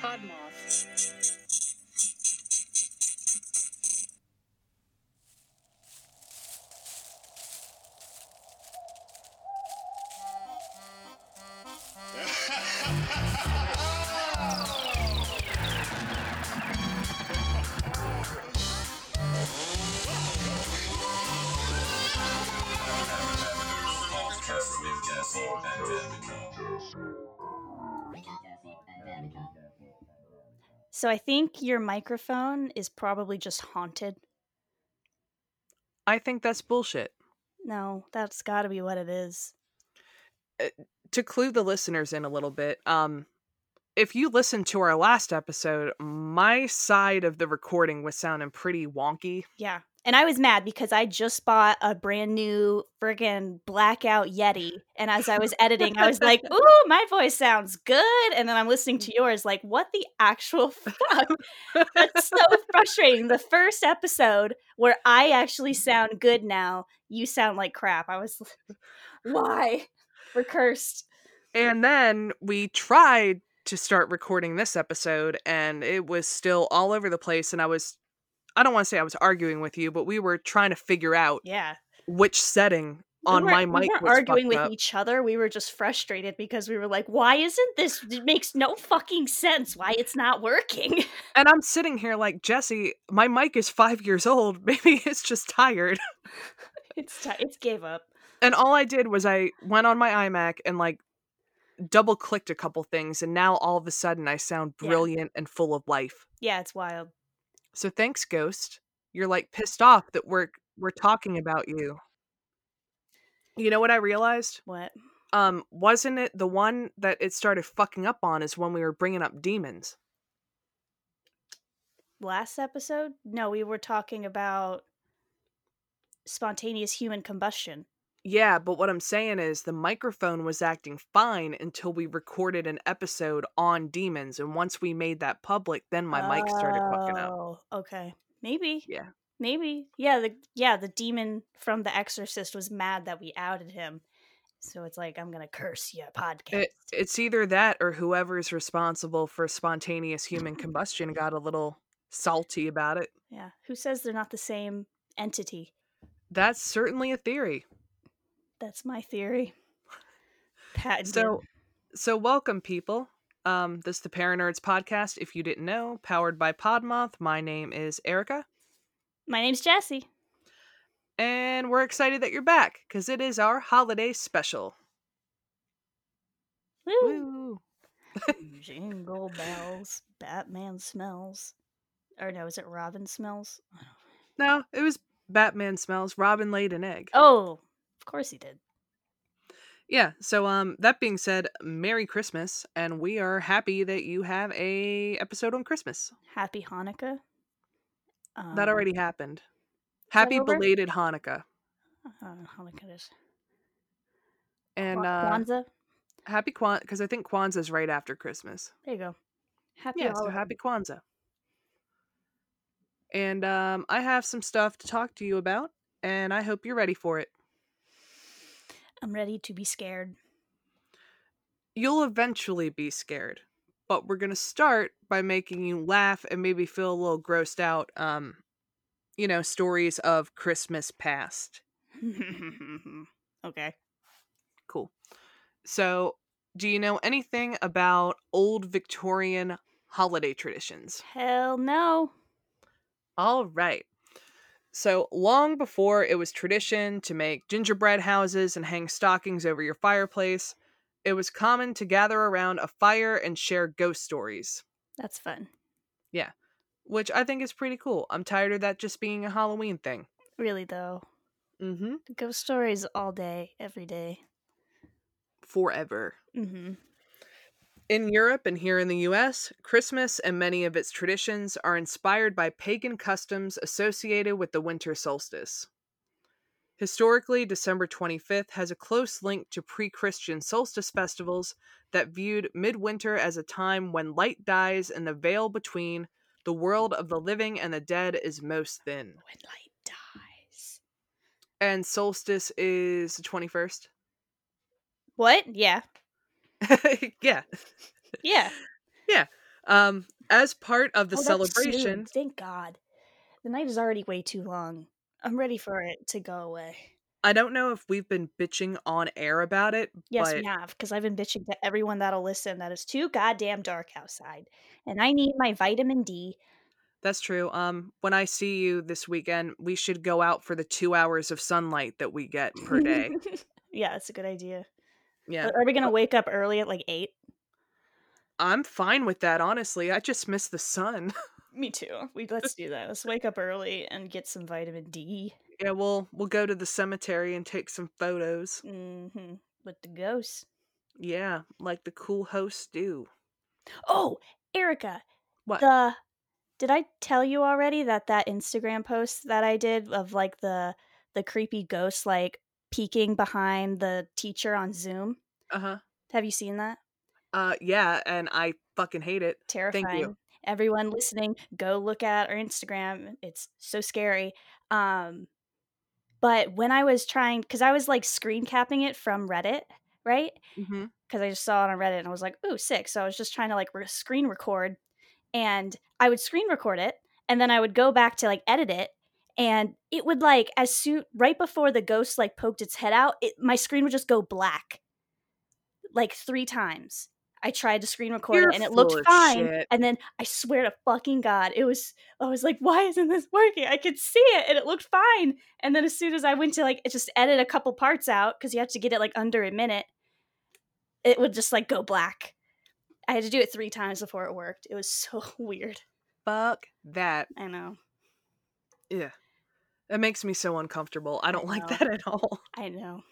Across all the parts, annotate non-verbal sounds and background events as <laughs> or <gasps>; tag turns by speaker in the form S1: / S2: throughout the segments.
S1: Podmoth. So I think your microphone is probably just haunted.
S2: I think that's bullshit.
S1: No, that's got to be what it is.
S2: To clue the listeners in a little bit, um, if you listen to our last episode, my side of the recording was sounding pretty wonky.
S1: Yeah. And I was mad because I just bought a brand new friggin' blackout Yeti. And as I was editing, I was like, <laughs> ooh, my voice sounds good. And then I'm listening to mm. yours, like, what the actual <laughs> fuck? <laughs> That's so frustrating. The first episode where I actually mm. sound good now, you sound like crap. I was why? We're cursed.
S2: And then we tried to start recording this episode, and it was still all over the place. And I was I don't want to say I was arguing with you, but we were trying to figure out
S1: Yeah.
S2: which setting on
S1: we
S2: my mic
S1: we
S2: was
S1: arguing with
S2: up.
S1: each other. We were just frustrated because we were like, why isn't this? It makes no fucking sense why it's not working. <laughs>
S2: And I'm sitting here like Jesse, my mic is five years old. <laughs> Maybe it's just tired.
S1: it's ti it's gave up.
S2: And all I did was I went on my iMac and like double clicked a couple things, and now all of a sudden I sound
S1: Yeah.
S2: brilliant and full of life.
S1: Yeah, it's wild.
S2: So thanks, Ghost. You're like pissed <laughs> off that we're we're talking about you. You know what I realized?
S1: What?
S2: Um, wasn't it the one that it started fucking up on is when we were bringing up demons?
S1: Last episode? No, we were talking about spontaneous human combustion.
S2: Yeah, but what I'm saying is the microphone was acting fine until we recorded an episode on demons, and once we made that public, then my mic started fucking up.
S1: Oh, okay. Maybe.
S2: Yeah.
S1: Maybe. Yeah, the yeah, the demon from The Exorcist was mad that we outed him. So it's like I'm gonna curse you, podcast.
S2: It, it's either that or whoever's responsible for spontaneous human combustion got a little salty about it.
S1: yeah. Who says they're not the same entity?
S2: That's certainly a theory.
S1: That's my theory. <laughs> Patented.
S2: So, so welcome, people. Um, this is the Paranerds podcast. If you didn't know, powered by Podmoth. My name is Erica,
S1: my name's Jessie.
S2: and we're excited that you're back because it is our holiday special.
S1: Woo.
S2: Woo! <laughs>
S1: Jingle bells, Batman smells. Or no, is it Robin smells?
S2: No, it was Batman smells. Robin laid an egg.
S1: Oh, course he did.
S2: Yeah. So, um, that being said, Merry Christmas, and we are happy that you have a episode on Christmas.
S1: Happy Hanukkah. Um,
S2: that already happened. Happy belated Hanukkah,
S1: Uh, Hanukkah is.
S2: and uh,
S1: Kwanzaa.
S2: happy Kwanzaa because I think Kwanzaa is right after Christmas.
S1: There you go. Happy
S2: yeah, so happy Kwanzaa. And um, I have some stuff to talk to you about, and I hope you're ready for it.
S1: I'm ready to be scared.
S2: You'll eventually be scared, but we're gonna start by making you laugh and maybe feel a little grossed out. Um, you know, stories of Christmas past. <laughs>
S1: okay.
S2: Cool. So, do you know anything about old Victorian holiday traditions?
S1: Hell no.
S2: All right. So, long before it was tradition to make gingerbread houses and hang stockings over your fireplace, it was common to gather around a fire and share ghost stories,
S1: That's fun. Yeah.
S2: Which I think is pretty cool. I'm tired of that just being a Halloween thing.
S1: Really though.
S2: Mm-hmm.
S1: Ghost stories all day, every day.
S2: Forever.
S1: Mm-hmm.
S2: In Europe and here in the US, Christmas and many of its traditions are inspired by pagan customs associated with the winter solstice. Historically, December 25th has a close link to pre Christian solstice festivals that viewed midwinter as a time when light dies and the veil between the world of the living and the dead is most thin.
S1: When light dies.
S2: And solstice is the 21st?
S1: What? Yeah. <laughs>
S2: yeah.
S1: Yeah. Yeah.
S2: Um, as part of the
S1: Oh,
S2: celebration,
S1: Thank God. The night is already way too long. I'm ready for it to go away.
S2: I don't know if we've been bitching on air about it,
S1: Yes,
S2: but
S1: we have, because I've been bitching to everyone that'll listen that it's too goddamn dark outside. And I need my vitamin D.
S2: that's true. Um, when I see you this weekend, we should go out for the two hours of sunlight that we get per day. <laughs>
S1: yeah, that's a good idea.
S2: Yeah,
S1: Are we gonna wake up early at like eight?
S2: I'm fine with that. Honestly, I just miss the sun.
S1: Me too. We let's <laughs> do that. Let's wake up early and get some vitamin D.
S2: yeah, we'll we'll go to the cemetery and take some photos.
S1: hmm With the ghosts.
S2: Yeah, like the cool hosts do.
S1: Oh, Erica.
S2: What?
S1: The did I tell you already that that Instagram post that I did of like the the creepy ghost like peeking behind the teacher on Zoom?
S2: Uh huh.
S1: Have you seen that?
S2: Uh, yeah, and I fucking hate it.
S1: Terrifying. Everyone listening, go look at our Instagram. It's so scary. Um but when I was trying cuz I was like screen capping it from Reddit, right?
S2: Mm-hmm.
S1: because I just saw it on Reddit and I was like, ooh, sick. So I was just trying to like re- screen record and I would screen record it and then I would go back to like edit it and it would like as soon right before the ghost like poked its head out, it, my screen would just go black like three times. I tried to screen record
S2: You're
S1: it and it looked fine.
S2: shit.
S1: And then I swear to fucking God, it was, I was like, why isn't this working? I could see it and it looked fine. And then as soon as I went to like just edit a couple parts out, because you have to get it like under a minute, it would just like go black. I had to do it three times before it worked. It was so <laughs> weird.
S2: Fuck that.
S1: I know.
S2: Yeah. It makes me so uncomfortable. I don't like that at all.
S1: I know.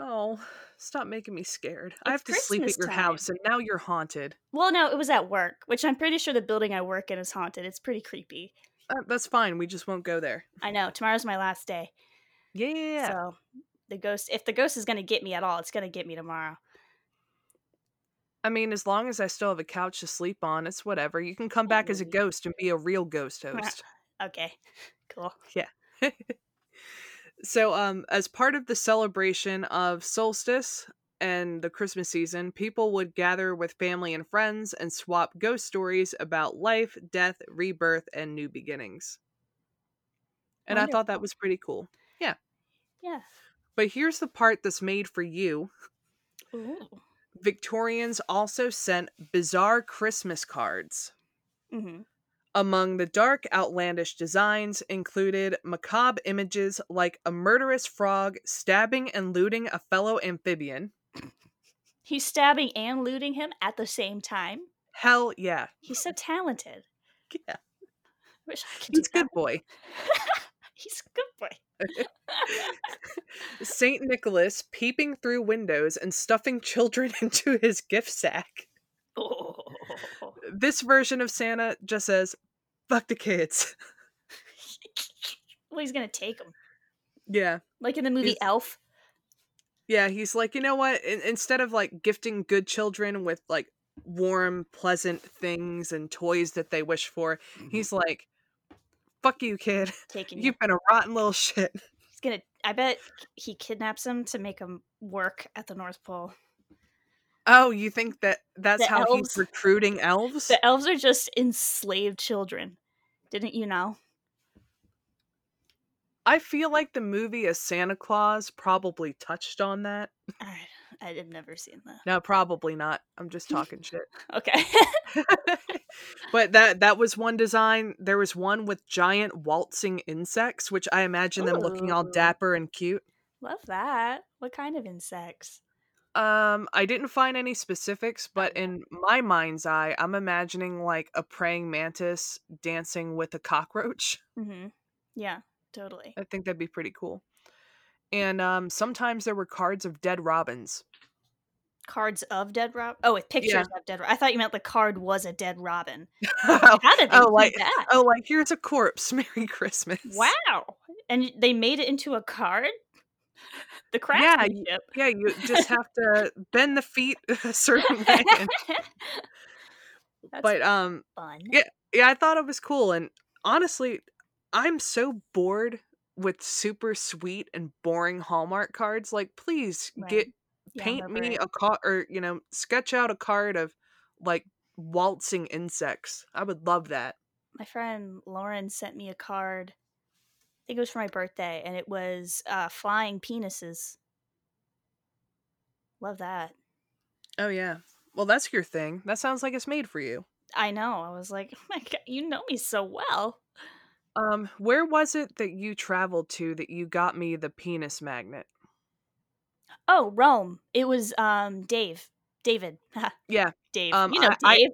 S2: Oh, stop making me scared. I have to sleep at your
S1: time.
S2: house and now you're haunted.
S1: Well, no, it was at work, which I'm pretty sure the building I work in is haunted. It's pretty creepy.
S2: Uh, that's fine. We just won't go there.
S1: I know. Tomorrow's my last day.
S2: Yeah.
S1: So the ghost, if the ghost is going to get me at all, it's going to get me tomorrow.
S2: I mean, as long as I still have a couch to sleep on, it's whatever. You can come back as a ghost and be a real ghost <laughs> host.
S1: Okay. Cool. Yeah. <laughs>
S2: so, um, as part of the celebration of solstice and the Christmas season, people would gather with family and friends and swap ghost stories about life, death, rebirth, and new beginnings. And I thought that was pretty cool.
S1: Yeah. Yeah.
S2: But here's the part that's made for you.
S1: Ooh.
S2: Victorians also sent bizarre Christmas cards.
S1: hmm
S2: Among the dark, outlandish designs included macabre images like a murderous frog stabbing and looting a fellow amphibian.
S1: He's stabbing and looting him at the same time.
S2: Hell yeah.
S1: He's so talented.
S2: Yeah.
S1: Wish I could
S2: He's a good boy. <laughs>
S1: He's a good boy. <laughs>
S2: St. Nicholas peeping through windows and stuffing children <laughs> into his gift sack.
S1: oh.
S2: This version of Santa just says, fuck the kids. <laughs>
S1: well, he's gonna take them.
S2: yeah.
S1: like in the movie
S2: He's-
S1: Elf.
S2: Yeah, he's like, you know what? In- instead of like gifting good children with like warm, pleasant things and toys that they wish for, mm-hmm. he's like, fuck you, kid. <laughs>
S1: Taking you.
S2: You've been a rotten little shit.
S1: He's gonna. I bet he kidnaps him to make him work at the North Pole.
S2: Oh, you think that that's
S1: The
S2: how
S1: elves-
S2: he's recruiting elves?
S1: The elves are just enslaved children. Didn't you know?
S2: I feel like the movie A Santa Claus probably touched on that.
S1: I, I have never seen that.
S2: No, probably not. I'm just talking shit. <laughs>
S1: Okay. <laughs>
S2: but that that was one design. There was one with giant waltzing insects, which I imagine them looking all dapper and cute.
S1: Love that. What kind of insects?
S2: Um, I didn't find any specifics, but in my mind's eye, I'm imagining like a praying mantis dancing with a cockroach. <laughs>
S1: Mm-hmm. Yeah, totally.
S2: I think that'd be pretty cool. And um, sometimes there were cards of dead robins.
S1: Cards of dead robin. Oh, with pictures of dead. Ro- I thought you meant the card was a dead robin. <laughs> How did
S2: oh, like
S1: that?
S2: oh, like here's a corpse. <laughs> Merry Christmas.
S1: Wow! And they made it into a card. <laughs> The
S2: Yeah,
S1: craftsmanship.
S2: Yeah, you just <laughs> have to bend the feet <laughs> a certain way. and-
S1: That's
S2: but um,
S1: fun.
S2: yeah. yeah, I thought it was cool. And honestly, I'm so bored with super sweet and boring Hallmark cards. Like, please
S1: Right.
S2: get
S1: Yeah,
S2: paint me
S1: it.
S2: a card or you know sketch out a card of like waltzing insects. I would love that.
S1: My friend Lauren sent me a card. I think it was for my birthday, and it was uh, flying penises. Love that.
S2: Oh yeah. Well, that's your thing. That sounds like it's made for you.
S1: I know. I was like, <laughs> oh my God, you know me so well.
S2: Um, where was it that you traveled to that you got me the penis magnet?
S1: Oh, Rome. It was um Dave. David. <laughs>
S2: Yeah.
S1: Dave.
S2: Um,
S1: you know
S2: I- I-
S1: Dave.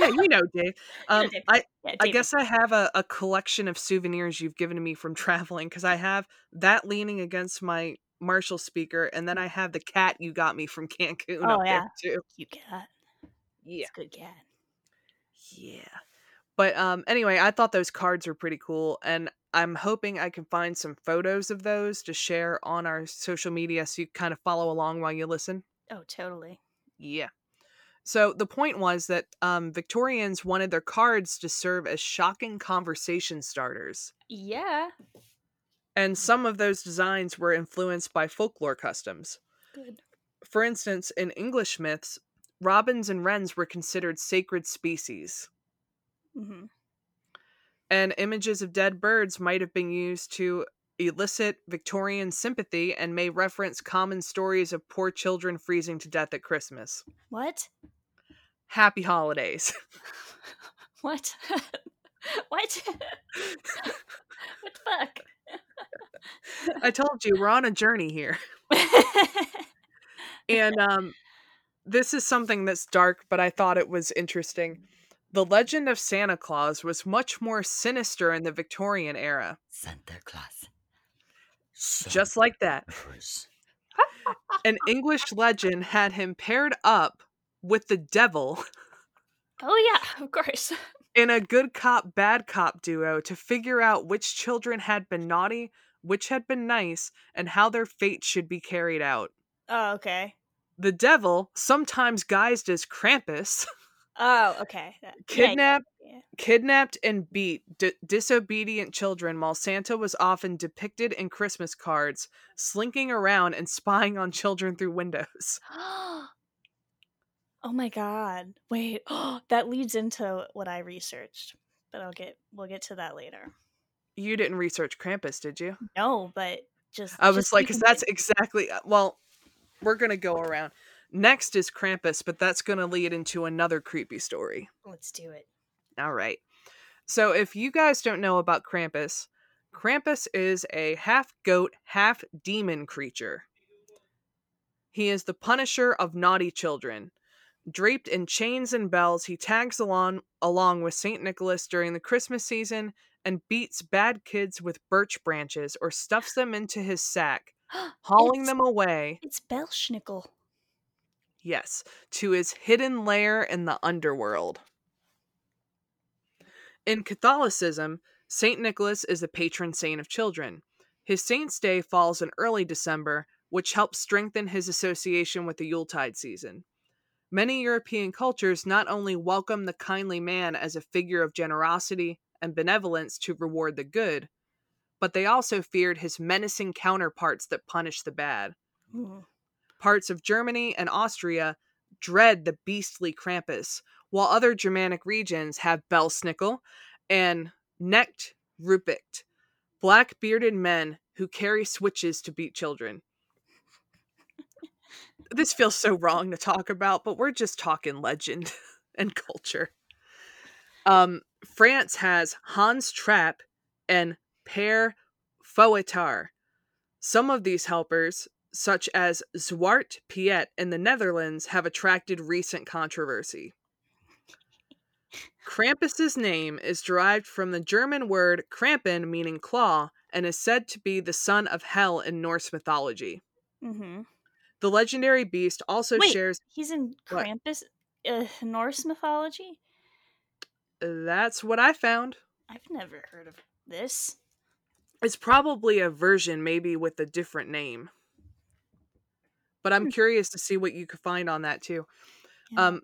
S2: Yeah, you know, <laughs> Dave. Um,
S1: Dave.
S2: I
S1: Yeah,
S2: I guess I have a, a collection of souvenirs you've given to me from <laughs> traveling because I have that leaning against my Marshall speaker, and then I have the cat you got me from Cancun
S1: Oh,
S2: up
S1: yeah.
S2: there too.
S1: cute cat.
S2: Yeah,
S1: It's a good cat.
S2: yeah. But um, anyway, I thought those cards were pretty cool, and I'm hoping I can find some photos of those to share on our social media so you kind of follow along while you listen.
S1: Oh, totally.
S2: Yeah. So the point was that um, Victorians wanted their cards to serve as shocking conversation starters.
S1: Yeah.
S2: And some of those designs were influenced by folklore customs.
S1: Good.
S2: For instance, in English myths, robins and wrens were considered sacred species,
S1: Mm-hmm.
S2: and images of dead birds might have been used to elicit Victorian sympathy and may reference common stories of poor children freezing to death at Christmas.
S1: What?
S2: Happy holidays. <laughs>
S1: What? <laughs> what? <laughs> what the fuck?
S2: I told you, we're on a journey here. And um this is something that's dark, but I thought it was interesting. The legend of Santa Claus was much more sinister in the Victorian era.
S3: Santa Claus.
S2: Just like that. An English legend had him paired up with the devil <laughs>
S1: oh yeah, of course. <laughs>
S2: in a good cop bad cop duo to figure out which children had been naughty, which had been nice, and how their fate should be carried out.
S1: Oh, okay.
S2: The devil, sometimes guised as Krampus, <laughs>
S1: Oh, okay. That- yeah, yeah,
S2: kidnapped
S1: yeah.
S2: kidnapped and beat di- disobedient children while Santa was often depicted in Christmas cards, slinking around and spying on children through windows. <gasps>
S1: oh my god. Wait. oh, <gasps> that leads into what I researched. But I'll get we'll get to that later.
S2: You didn't research Krampus, did you?
S1: No, but just
S2: I was
S1: just
S2: like, because that's exactly, uh, well, we're going to go around. Next is Krampus, but that's going to lead into another creepy story.
S1: let's do it.
S2: All right. So if you guys don't know about Krampus, Krampus is a half goat, half demon creature. He is the punisher of naughty children. Draped in chains and bells, he tags along along with St. Nicholas during the Christmas season and beats bad kids with birch branches or stuffs them into his sack, <gasps> hauling
S1: It's-
S2: them away,
S1: It's Belsnickel.
S2: Yes, to his hidden lair in the underworld. In Catholicism, St. Nicholas is the patron saint of children. His saint's day falls in early December, which helps strengthen his association with the Yuletide season. Many European cultures not only welcome the kindly man as a figure of generosity and benevolence to reward the good, but they also feared his menacing counterparts that punish the bad.
S1: Ooh.
S2: Parts of Germany and Austria dread the beastly Krampus, while other Germanic regions have Belsnickel and Knecht Ruprecht, black bearded men who carry switches to beat children. this feels so wrong to talk about, but we're just talking legend <laughs> and culture. Um, France has Hans Trapp and Père Fouettard. Some of these helpers, such as Zwart Piet in the Netherlands, have attracted recent controversy. Krampus's name is derived from the German word Krampen, meaning claw, and is said to be the son of Hel in Norse mythology.
S1: Mm-hmm.
S2: The legendary beast also
S1: Wait.
S2: shares.
S1: He's in Krampus, uh, Norse mythology.
S2: That's what I found.
S1: I've never heard of this.
S2: It's probably a version, maybe with a different name. But I'm
S1: Hmm.
S2: curious to see what you could find on that too.
S1: Yeah.
S2: Um,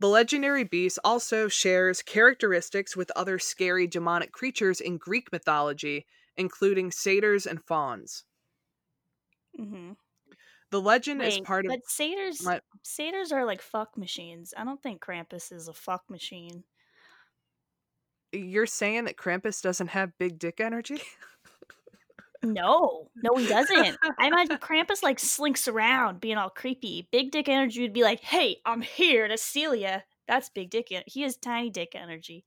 S2: the legendary beast also shares characteristics with other scary demonic creatures in Greek mythology, including satyrs and fauns.
S1: Mm-hmm.
S2: The legend is
S1: Wait,
S2: part of
S1: but satyrs
S2: what?
S1: satyrs are like fuck machines. I don't think Krampus is a fuck machine.
S2: You're saying that Krampus doesn't have big dick energy? <laughs>
S1: No, no, he doesn't. <laughs> I imagine Krampus like slinks around, being all creepy. Big dick energy would be like, "Hey, I'm here to ya." That's big dick. en- He has tiny dick energy.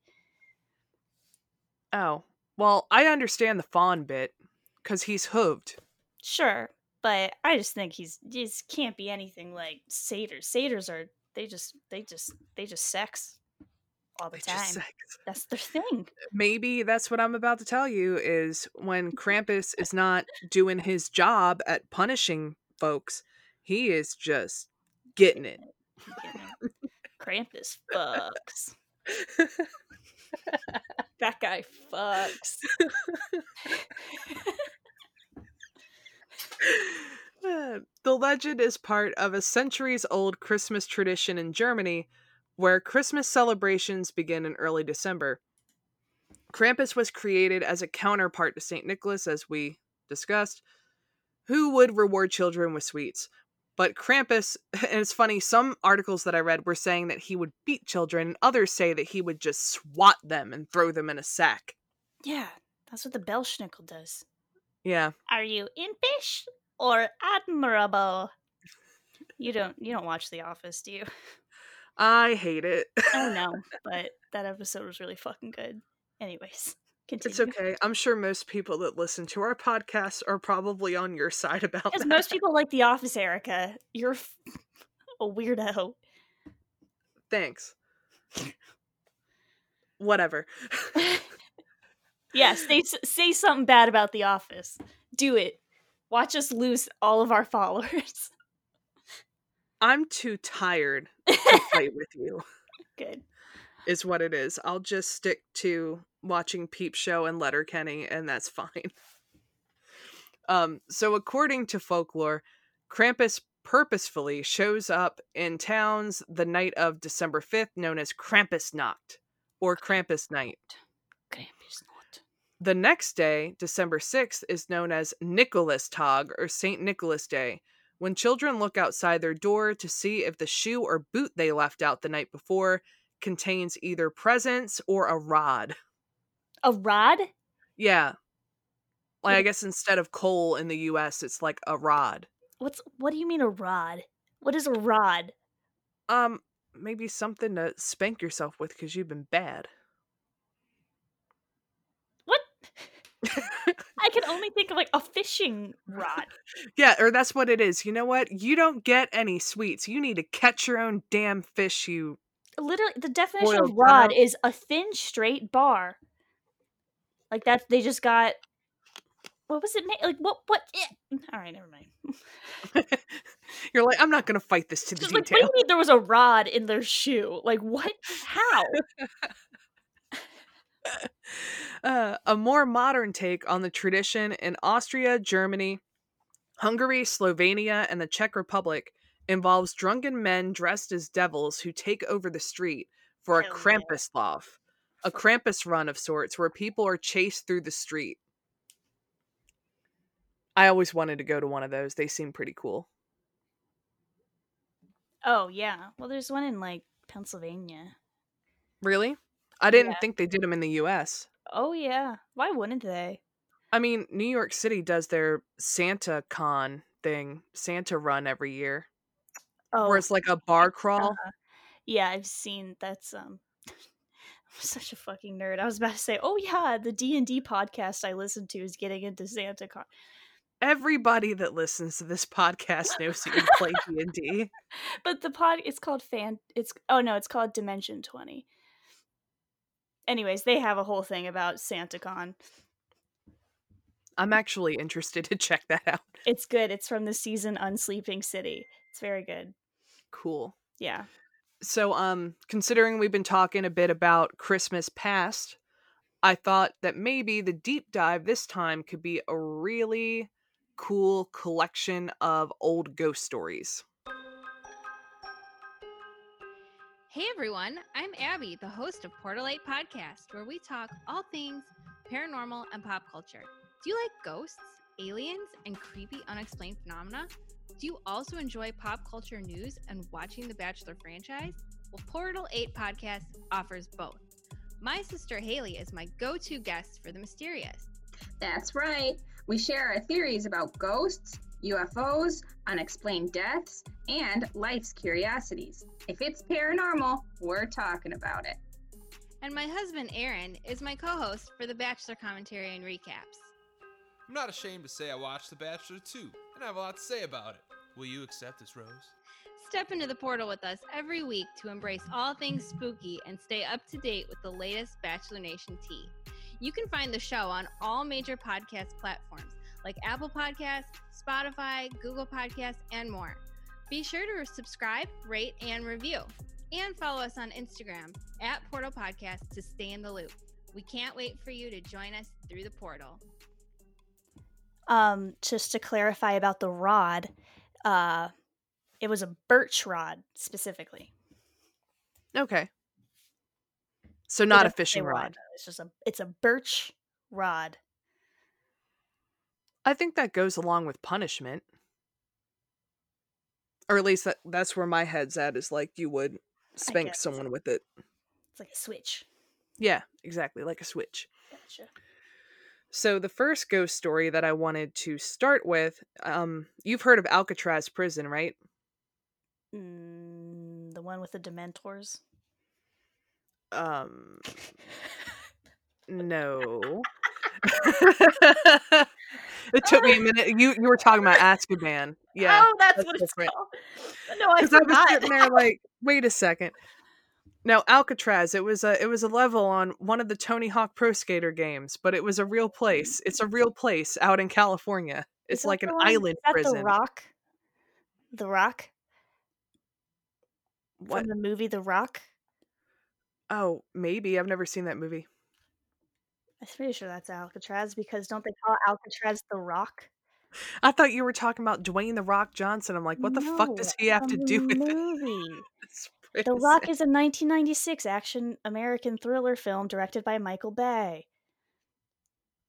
S2: oh. Well, I understand the fawn bit cuz he's hooved.
S1: Sure, but I just think he's just can't be anything like satyrs. Satyrs are they just they just they just sex all the time. <laughs> That's their thing.
S2: Maybe that's what I'm about to tell you is when mm-hmm. Krampus is not doing his job at punishing folks, he is just getting it.
S1: Getting it. Krampus fucks. <laughs> That guy fucks. <laughs>
S2: The legend is part of a centuries old Christmas tradition in Germany where Christmas celebrations begin in early December. Krampus was created as a counterpart to St. Nicholas, as we discussed, who would reward children with sweets. But Krampus, <laughs> and it's funny, some articles that I read were saying that he would beat children, and others say that he would just swat them and throw them in a sack.
S1: Yeah, that's what the Belsnickel does.
S2: Yeah.
S1: Are you impish or admirable? You don't you don't watch The Office, do you? <laughs>
S2: I hate it.
S1: Oh <laughs> no, but that episode was really fucking good. Anyways, <laughs> continue.
S2: It's okay. I'm sure most people that listen to our podcast are probably on your side about
S1: Because
S2: that.
S1: most people like The Office, Erica. You're f- <laughs> a weirdo.
S2: Thanks. Whatever.
S1: yeah, say say something bad about The Office. Do it. Watch us lose all of our followers.
S2: I'm too tired to fight <laughs> with you,
S1: Good.
S2: is what it is. I'll just stick to watching Peep Show and Letterkenny, and that's fine. Um, so according to folklore, Krampus purposefully shows up in towns the night of December 5th, known as Krampusnacht or Krampus Night.
S1: Krampus.
S2: The next day, December 6th, is known as Nicholas Tag or St. Nicholas Day, when children look outside their door to see if the shoe or boot they left out the night before contains either presents or a rod.
S1: A rod?
S2: Yeah. Like, I guess instead of coal in the US, it's like a rod.
S1: What's what do you mean a rod? What is a rod?
S2: Um, maybe something to spank yourself with because you've been bad.
S1: What? <laughs> I can only think of like a fishing rod.
S2: Yeah, or that's what it is. You know what? You don't get any sweets. You need to catch your own damn fish, you
S1: Literally, the definition of rod is a thin, straight bar. Like that, they just got. What was it? Like what? What? eh. All right, never mind. <laughs>
S2: You're like, I'm not gonna fight this to the
S1: like, what do you mean there was a rod in their shoe? Like what? How? <laughs>
S2: Uh, a more modern take on the tradition in Austria, Germany, Hungary, Slovenia, and the Czech Republic involves drunken men dressed as devils who take over the street for a. Krampuslauf, a Krampus run of sorts where people are chased through the street. I always wanted to go to one of those. They seem pretty cool.
S1: Oh yeah. Well, there's one in like Pennsylvania.
S2: Really? I didn't
S1: Yeah.
S2: think they did them in the US.
S1: Oh yeah. Why wouldn't they?
S2: I mean, New York City does their Santa Con thing, Santa Run every year,
S1: Oh
S2: where it's like a bar crawl.
S1: uh, yeah. I've seen that's um. <laughs> I'm such a fucking nerd. I was about to say, oh yeah, the D and D podcast I listened to is getting into Santa Con.
S2: Everybody that listens to this <laughs> podcast knows you play D and D. <laughs>
S1: but the pod it's called fan it's oh no it's called dimension 20 anyways they have a whole thing about santacon
S2: I'm actually interested to check that out.
S1: it's good it's from the season unsleeping city it's very good
S2: Cool.
S1: yeah
S2: So, um, considering we've been talking a bit about Christmas past, I thought that maybe the deep dive this time could be a really cool collection of old ghost stories.
S3: Hey everyone, I'm Abby, the host of Portalite Podcast, where we talk all things paranormal and pop culture. Do you like ghosts? aliens and creepy unexplained phenomena? Do you also enjoy pop culture news and watching the Bachelor franchise? Well, Portal 8 Podcast offers both. My sister Haley is my go to guest for the mysterious.
S4: That's right. We share our theories about ghosts, UFOs, unexplained deaths, and life's curiosities. If it's paranormal, we're talking about it.
S3: And my husband Aaron is my co host for the Bachelor commentary and recaps.
S5: I'm not ashamed to say I watched The Bachelor too, and I have a lot to say about it. Will you accept this rose?
S3: Step into the portal with us every week to embrace all things spooky and stay up to date with the latest Bachelor Nation tea. You can find the show on all major podcast platforms like Apple Podcasts, Spotify, Google Podcasts, and more. Be sure to subscribe, rate, and review. And follow us on Instagram at Portal Podcast to stay in the loop. We can't wait for you to join us through the portal.
S1: Um, just to clarify about the rod, uh, it was a birch rod specifically.
S2: Okay. So not a fishing rod.
S1: though. It's just a it's a birch rod.
S2: I think that goes along with punishment. Or at least that that's where my head's at is like you would spank someone with it.
S1: It's like a switch.
S2: Yeah, exactly, like a switch.
S1: Gotcha.
S2: So the first ghost story that I wanted to start with, um, you've heard of Alcatraz prison, right?
S1: Mm, the one with the Dementors.
S2: Um <laughs> no. <laughs> <laughs> it took me a <laughs> minute. You you were talking about Azkaban. Yeah.
S1: oh, that's,
S2: that's
S1: what it's
S2: different.
S1: called. No, I
S2: Because I was sitting there like, wait a second. No, Alcatraz. It was a it was a level on one of the Tony Hawk Pro Skater games, but it was a real place. It's a real place out in California. It's like an
S1: one-
S2: island prison.
S1: The Rock. The Rock
S2: What?
S1: from the movie The Rock.
S2: Oh, maybe I've never seen that movie.
S1: I'm pretty sure that's Alcatraz because don't they call Alcatraz The Rock?
S2: I thought you were talking about Dwayne the Rock Johnson. I'm like, what the fuck does he have to do with
S1: movie? <laughs> The? Rock is a 1996 action American thriller film directed by Michael Bay.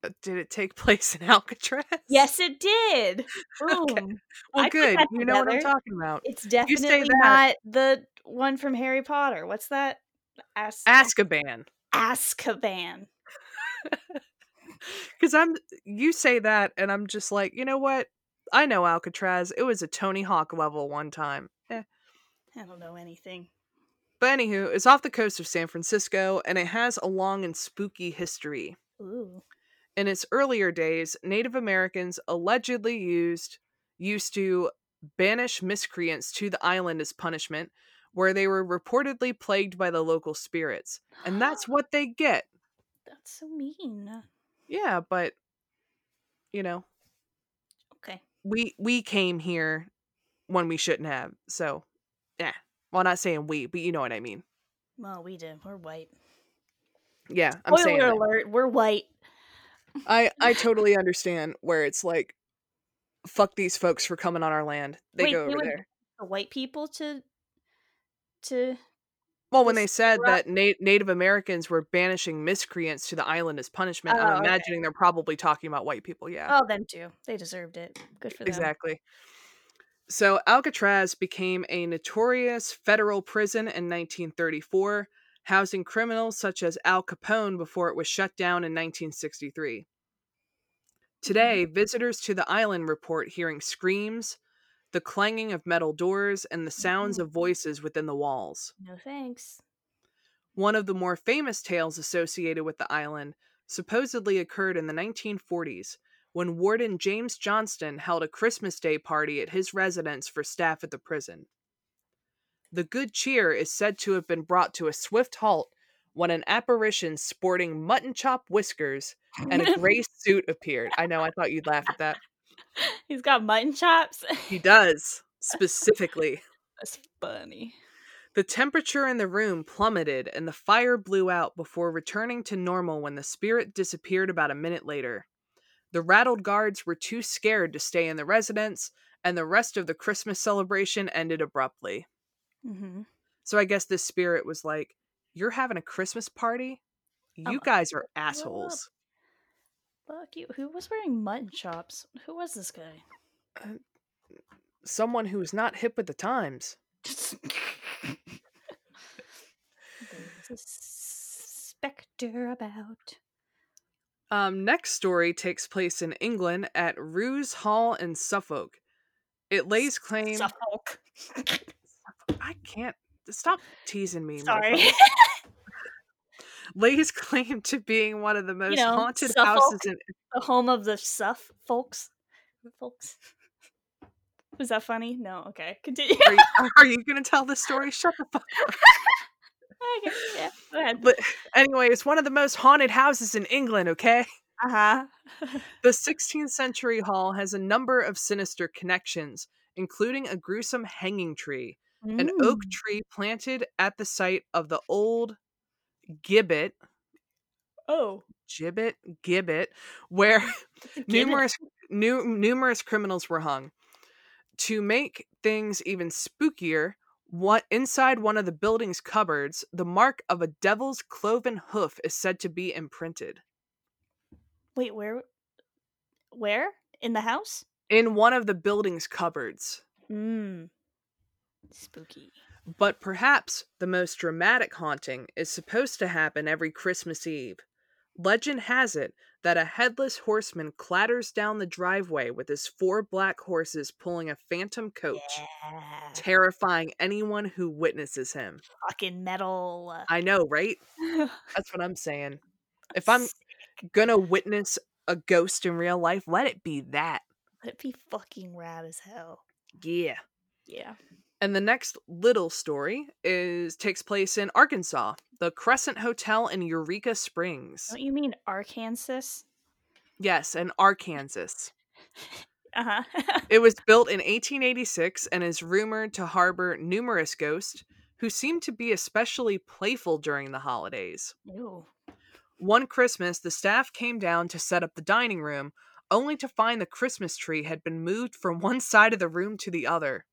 S2: Uh, Did it take place in <laughs> Alcatraz?
S1: Yes, it did. Boom.
S2: Okay. Well,
S1: I
S2: good. You know what I'm talking about.
S1: It's definitely not the one from Harry Potter. What's that? As-
S2: Azkaban.
S1: Azkaban. <laughs>
S2: Because I'm, you say that, and I'm just like, you know what? I know Alcatraz. It was a Tony Hawk level one time. Eh.
S1: I don't know anything.
S2: But anywho, it's off the coast of San Francisco, and it has a long and spooky history.
S1: Ooh.
S2: In its earlier days, Native Americans allegedly used used to banish miscreants to the island as punishment, where they were reportedly plagued by the local spirits. And that's <gasps> what they get.
S1: That's so mean.
S2: Yeah, but you know,
S1: Okay.
S2: we we came here when we shouldn't have. So, yeah. Well, not saying we, but you know what I mean.
S1: Well, we did. We're white.
S2: Yeah, I'm saying
S1: Spoiler
S2: that.
S1: alert, we're white.
S2: I I <laughs> totally understand where it's like fuck these folks for coming on our land. They
S1: Wait,
S2: go over there.
S1: The white people to to
S2: Well, when they said that Na- Native Americans were banishing miscreants to the island as punishment,
S1: Oh,
S2: I'm
S1: okay.
S2: imagining they're probably talking about white people. Yeah.
S1: Oh, them too. They deserved it. Good for them.
S2: Exactly. So Alcatraz became a notorious federal prison in 1934, housing criminals such as Al Capone before it was shut down in 1963. Today, mm-hmm. visitors to the island report hearing screams, the clanging of metal doors, and the sounds mm-hmm. of voices within the walls.
S1: No thanks.
S2: One of the more famous tales associated with the island supposedly occurred in the 1940s when Warden James Johnston held a Christmas Day party at his residence for staff at the prison. The good cheer is said to have been brought to a swift halt when an apparition sporting mutton chop whiskers and a <laughs> gray suit appeared. I know, I thought you'd laugh at that. <laughs>
S1: He's got mutton chops.
S2: He does, specifically. <laughs>
S1: That's funny.
S2: The temperature in the room plummeted and the fire blew out before returning to normal when the spirit disappeared about a minute later. The rattled guards were too scared to stay in the residence, and the rest of the Christmas celebration ended abruptly.
S1: Mm-hmm.
S2: So I guess this spirit was like, You're having a Christmas party? You
S1: I'm
S2: guys are assholes.
S1: Fuck you. Who was wearing mutton chops? Who was this guy?
S2: Someone who is not hip with the times.
S1: There's a specter about.
S2: Um, next story takes place in England at Roos Hall in Suffolk. It lays claim. <laughs>
S1: Suffolk.
S2: I can't stop teasing me.
S1: Sorry. <laughs>
S2: Lays <laughs> claim to being one of the most
S1: know,
S2: haunted
S1: Suffolk.
S2: houses in.
S1: the home of the Suff folks. Folks. Was that funny? No. Okay. Continue.
S2: Are you, <laughs> are you gonna tell the story? Shut the fuck up.
S1: okay. Yeah. Go ahead.
S2: But anyway, it's one of the most haunted houses in England. Okay.
S1: Uh huh.
S2: The <laughs> 16th century hall has a number of sinister connections, including a gruesome hanging tree, an oak
S1: Mm.
S2: tree planted at the site of the old gibbet,
S1: Oh.
S2: gibbet, gibbet, where <laughs>
S1: Give it-
S2: numerous nu- numerous criminals were hung. To make things even spookier, what inside one of the building's cupboards, the mark of a devil's cloven hoof is said to be imprinted.
S1: Wait, where? Where? In the house?
S2: In one of the building's cupboards.
S1: Mmm. Spooky.
S2: But perhaps the most dramatic haunting is supposed to happen every Christmas Eve. Legend has it that a headless horseman clatters down the driveway with his four black horses pulling a phantom coach,
S1: Yeah.
S2: terrifying anyone who witnesses him.
S1: Fucking metal. <laughs>
S2: I know, right? That's what I'm saying. If I'm gonna witness a ghost in real life, let it be that.
S1: Let it be fucking rad as hell.
S2: Yeah.
S1: Yeah.
S2: And the next little story is takes place in Arkansas, the Crescent Hotel in Eureka Springs.
S1: Don't you mean Arkansas?
S2: Yes, in Arkansas. <laughs>
S1: Uh huh. <laughs>
S2: It was built in 1886 and is rumored to harbor numerous ghosts who seem to be especially playful during the holidays.
S1: Ew.
S2: One Christmas, the staff came down to set up the dining room, only to find the Christmas tree had been moved from one side of the room to the other.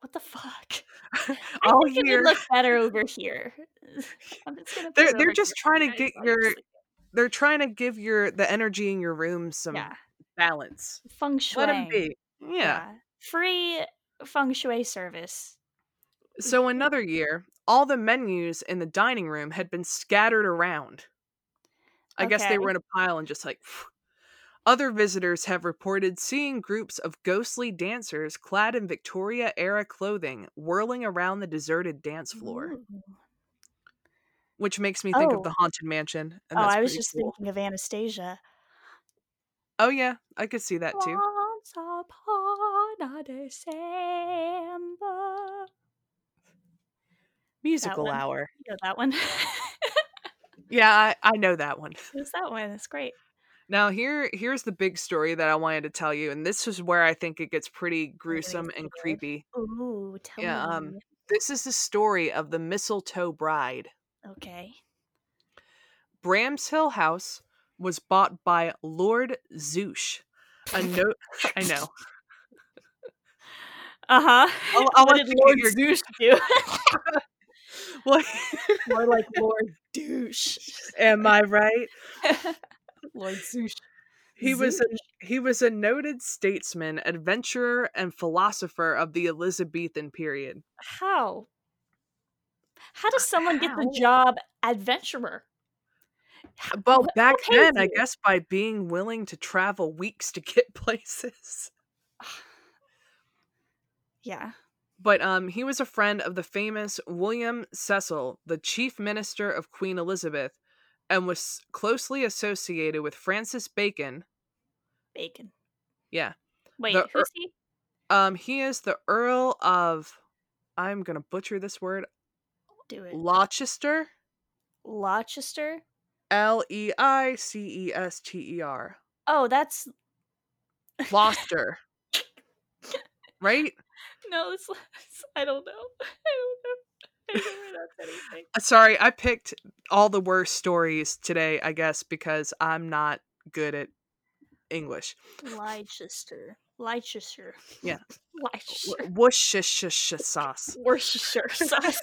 S1: What the fuck? <laughs> <laughs>
S2: All
S1: I think it
S2: year,
S1: would look better over here. <laughs> I'm just gonna.
S2: They're- they're just trying to get your-
S1: sleeping.
S2: they're trying to give your the energy in your room some
S1: yeah
S2: balance.
S1: feng shui.
S2: Let them be. Yeah.
S1: Free feng shui service.
S2: So another year, all the menus in the dining room had been scattered around. I guess they were in a pile and just like. Other visitors have reported seeing groups of ghostly dancers clad in Victoria era clothing whirling around the deserted dance floor,
S1: Ooh.
S2: which makes me think of
S1: Oh.
S2: the haunted mansion. And
S1: Oh, I was just
S2: cool.
S1: thinking of Anastasia.
S2: Oh yeah, I could see that too.
S1: Once upon a December.
S2: Musical hour.
S1: You know that one. <laughs>
S2: Yeah, I, I know that one.
S1: Who's that one? It's great.
S2: Now here here's the big story that I wanted to tell you, and this is where I think it gets pretty gruesome and creepy.
S1: Ooh, tell
S2: Yeah,
S1: me.
S2: um, This is the story of the mistletoe bride.
S1: okay.
S2: Bramshill House was bought by Lord Zouche. A note <laughs> I know.
S1: Uh huh.
S2: I'll, <laughs> I'll
S1: what did Lord
S2: your
S1: Zeus <laughs> do?
S2: Well,
S1: More like Lord Douche.
S2: am I right?
S1: Lord Zeus.
S2: He was a, he was a noted statesman, adventurer, and philosopher of the Elizabethan period.
S1: How? How does someone get the job adventurer?
S2: Well, back then, I guess by being willing to travel weeks to get <laughs> places. <sighs>
S1: Yeah.
S2: But um, he was a friend of the famous William Cecil, the chief minister of Queen Elizabeth, and was closely associated with Francis Bacon.
S1: Bacon.
S2: Yeah,
S1: Wait,
S2: The
S1: who's he?
S2: um, he is the Earl of. I'm gonna butcher this word.
S1: Do it.
S2: Gloucester.
S1: Gloucester?
S2: L e i c e s t e r.
S1: Oh, that's
S2: Gloucester. <laughs> right?
S1: no. It's, I. I don't know. <laughs> I don't know where <laughs> that's anything.
S2: Uh, Sorry, I picked all the worst stories today, I guess, because I'm not good at English.
S1: Leicester. Leicester.
S2: Yeah. <laughs>
S1: Leicester.
S2: Worcestershire sauce.
S1: Worcestershire <laughs> sauce.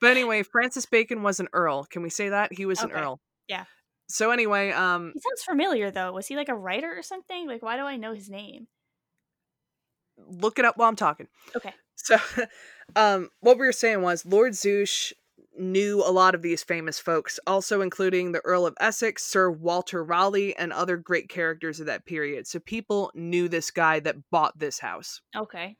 S2: But anyway, Francis Bacon was an earl. Can we say that? He was an earl.
S1: Yeah.
S2: So anyway, um
S1: He sounds familiar though. Was he like a writer or something? Like, why do I know his name?
S2: look it up while I'm talking.
S1: Okay.
S2: So, um, what we were saying was Lord Zouche knew a lot of these famous folks, also including the Earl of Essex, Sir Walter Raleigh, and other great characters of that period. So people knew this guy that bought this house.
S1: Okay.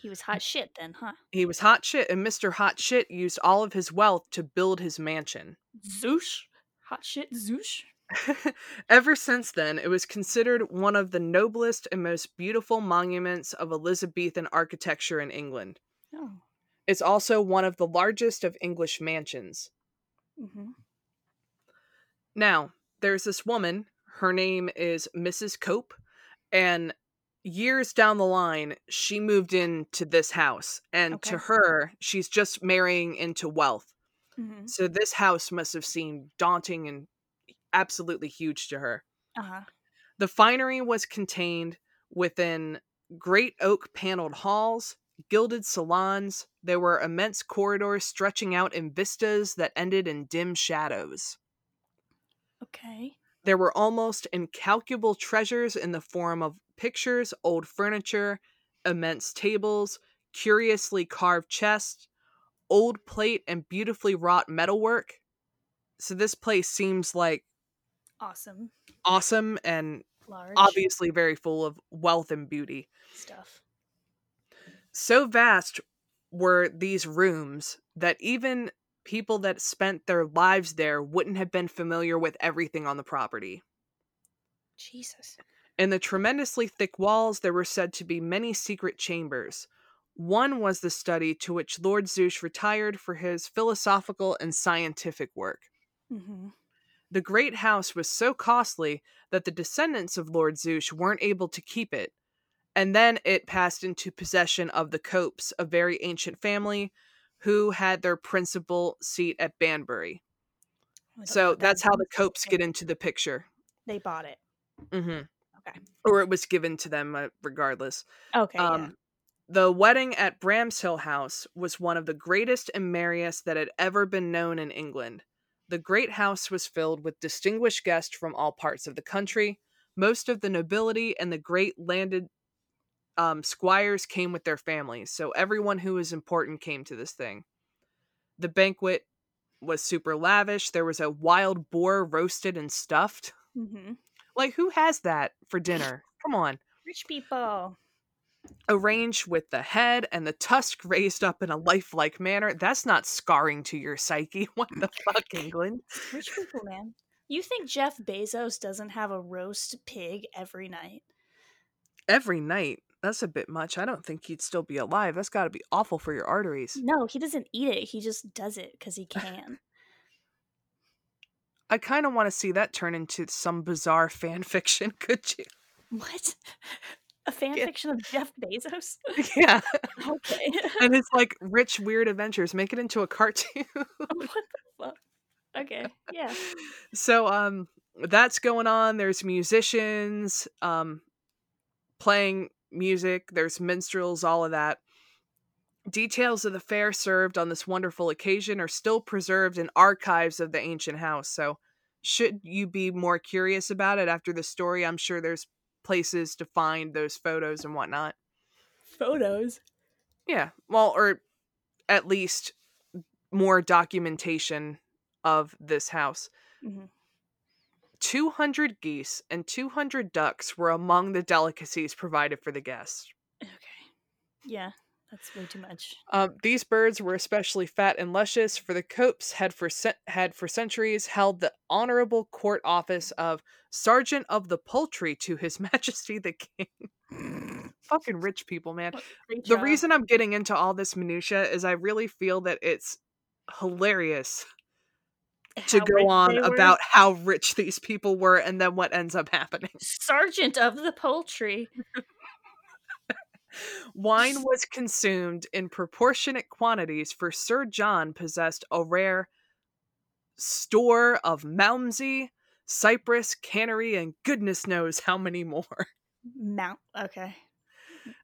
S1: He was hot shit then, huh?
S2: He was hot shit, and Mr. Hot Shit used all of his wealth to build his mansion.
S1: Zouche. Hot shit Zouche. <laughs>
S2: Ever since then, it was considered one of the noblest and most beautiful monuments of Elizabethan architecture in England.
S1: Oh.
S2: It's also one of the largest of English mansions.
S1: Mm-hmm.
S2: Now, there's this woman, her name is Mrs. Cope, and years down the line, she moved into this house. And
S1: Okay.
S2: to her, she's just marrying into wealth.
S1: Mm-hmm.
S2: So this house must have seemed daunting and absolutely huge to her.
S1: Uh-huh.
S2: The finery was contained within great oak paneled halls, gilded salons. There were immense corridors stretching out in vistas that ended in dim shadows.
S1: Okay.
S2: There were almost incalculable treasures in the form of pictures, old furniture, immense tables, curiously carved chests, old plate, and beautifully wrought metalwork. So this place seems like
S1: Awesome.
S2: awesome and
S1: Large
S2: obviously very full of wealth and beauty.
S1: stuff.
S2: So vast were these rooms that even people that spent their lives there wouldn't have been familiar with everything on the property.
S1: Jesus.
S2: In the tremendously thick walls, there were said to be many secret chambers. One was the study to which Lord Zouche retired for his philosophical and scientific work.
S1: Mm-hmm.
S2: The great house was so costly that the descendants of Lord Zouche weren't able to keep it, and then it passed into possession of the Copes, a very ancient family who had their principal seat at Banbury. So that's how the Copes get into the picture.
S1: They bought it.
S2: Mm-hmm.
S1: Okay.
S2: Or it was given to them, uh, regardless.
S1: Okay.
S2: Um,
S1: yeah.
S2: The wedding at Bramshill House was one of the greatest and merriest that had ever been known in England. The great house was filled with distinguished guests from all parts of the country. Most of the nobility and the great landed um, squires came with their families, so everyone who was important came to this thing. The banquet was super lavish. There was a wild boar roasted and stuffed.
S1: Mm-hmm.
S2: Like, who has that for dinner? Come on.
S1: Rich people.
S2: arranged with the head and the tusk raised up in a lifelike manner. That's not scarring to your psyche. <laughs> What the fuck, <laughs> England?
S1: Rich people, man. You think Jeff Bezos doesn't have a roast pig every night?
S2: Every night. That's a bit much. I don't think he'd still be alive. That's got to be awful for your arteries.
S1: No, he doesn't eat it. He just does it because he can. <laughs>
S2: I kind of want to see that turn into some bizarre fan <laughs> fiction. Could you?
S1: what? <laughs> A fan
S2: Yeah.
S1: fiction of Jeff Bezos?
S2: yeah.
S1: Okay.
S2: And it's like rich, weird adventures. Make it into a cartoon.
S1: what the fuck? Okay. Yeah.
S2: so um that's going on there's musicians um playing music there's minstrels all of that. Details of the fair served on this wonderful occasion are still preserved in archives of the ancient house so should you be more curious about it after the story i'm sure there's places to find those photos and whatnot.
S1: Photos.
S2: yeah well or at least more documentation of this house.
S1: Hmm
S2: 200 geese and 200 ducks were among the delicacies provided for the guests.
S1: Okay. Yeah, that's way too much.
S2: Um, these birds were especially fat and luscious, for the Copes had for had for centuries held the honorable court office of Sergeant of the Poultry to His <laughs> Majesty the King. Fucking rich people, man. The reason I'm getting into all this minutia is I really feel that it's hilarious to go on about how rich these people were and then what ends up happening. <laughs>
S1: Sergeant of the Poultry. <laughs>
S2: Wine was consumed in proportionate quantities, for Sir John possessed a rare store of Malmsey, Cyprus, Canary, and goodness knows how many more. <laughs>
S1: Mount. Okay.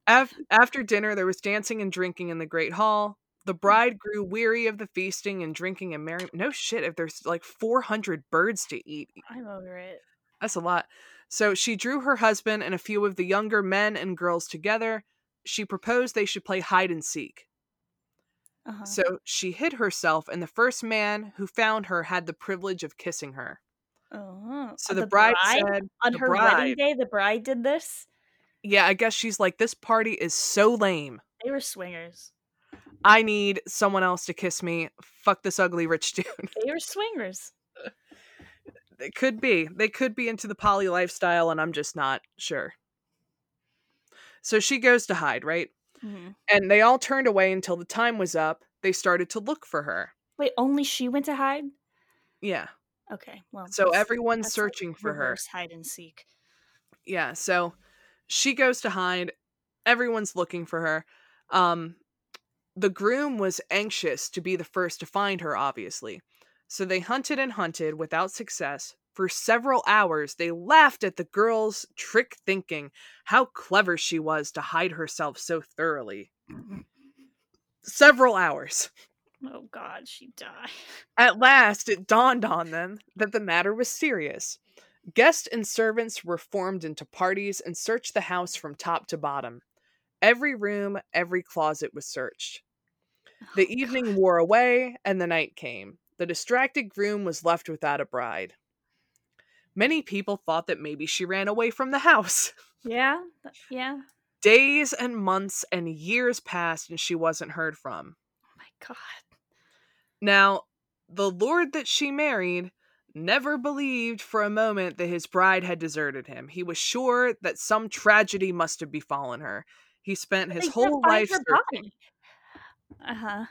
S2: After dinner, there was dancing and drinking in the Great Hall. The bride grew weary of the feasting and drinking and merry. No shit, if there's like 400 birds to eat,
S1: I'm over it.
S2: that's a lot. So she drew her husband and a few of the younger men and girls together. She proposed they should play hide and seek.
S1: Uh-huh.
S2: So she hid herself, and the first man who found her had the privilege of kissing her.
S1: Oh,
S2: So the, bride, said,
S1: on her
S2: bride,
S1: wedding day, the bride did this.
S2: Yeah, I guess she's like, this party is so lame.
S1: They were swingers.
S2: I need someone else to kiss me. Fuck this ugly rich <laughs> dude.
S1: They are swingers.
S2: they could be. They could be into the poly lifestyle, and I'm just not sure. So she goes to hide, right?
S1: hmm
S2: And they all turned away until the time was up. They started to look for her.
S1: Wait, only she went to hide.
S2: Yeah.
S1: Okay, well,
S2: So
S1: that's-
S2: everyone's
S1: that's like
S2: searching for her.
S1: hide and seek.
S2: Yeah. So she goes to hide. Everyone's looking for her. Um, the groom was anxious to be the first to find her, obviously. So they hunted and hunted without success. For several hours, they laughed at the girl's trick thinking, how clever she was to hide herself so thoroughly. Several hours.
S1: Oh God, she died. <laughs>
S2: At last, it dawned on them that the matter was serious. Guests and servants were formed into parties and searched the house from top to bottom. Every room, every closet was searched. The
S1: Oh,
S2: evening
S1: God.
S2: wore away, and the night came. The distracted groom was left without a bride. Many people thought that maybe she ran away from the house.
S1: Yeah, yeah. <laughs>
S2: Days and months and years passed, and she wasn't heard from.
S1: Oh my God.
S2: Now, the lord that she married never believed for a moment that his bride had deserted him. He was sure that some tragedy must have befallen her. He spent his whole life searching.
S1: Uh huh.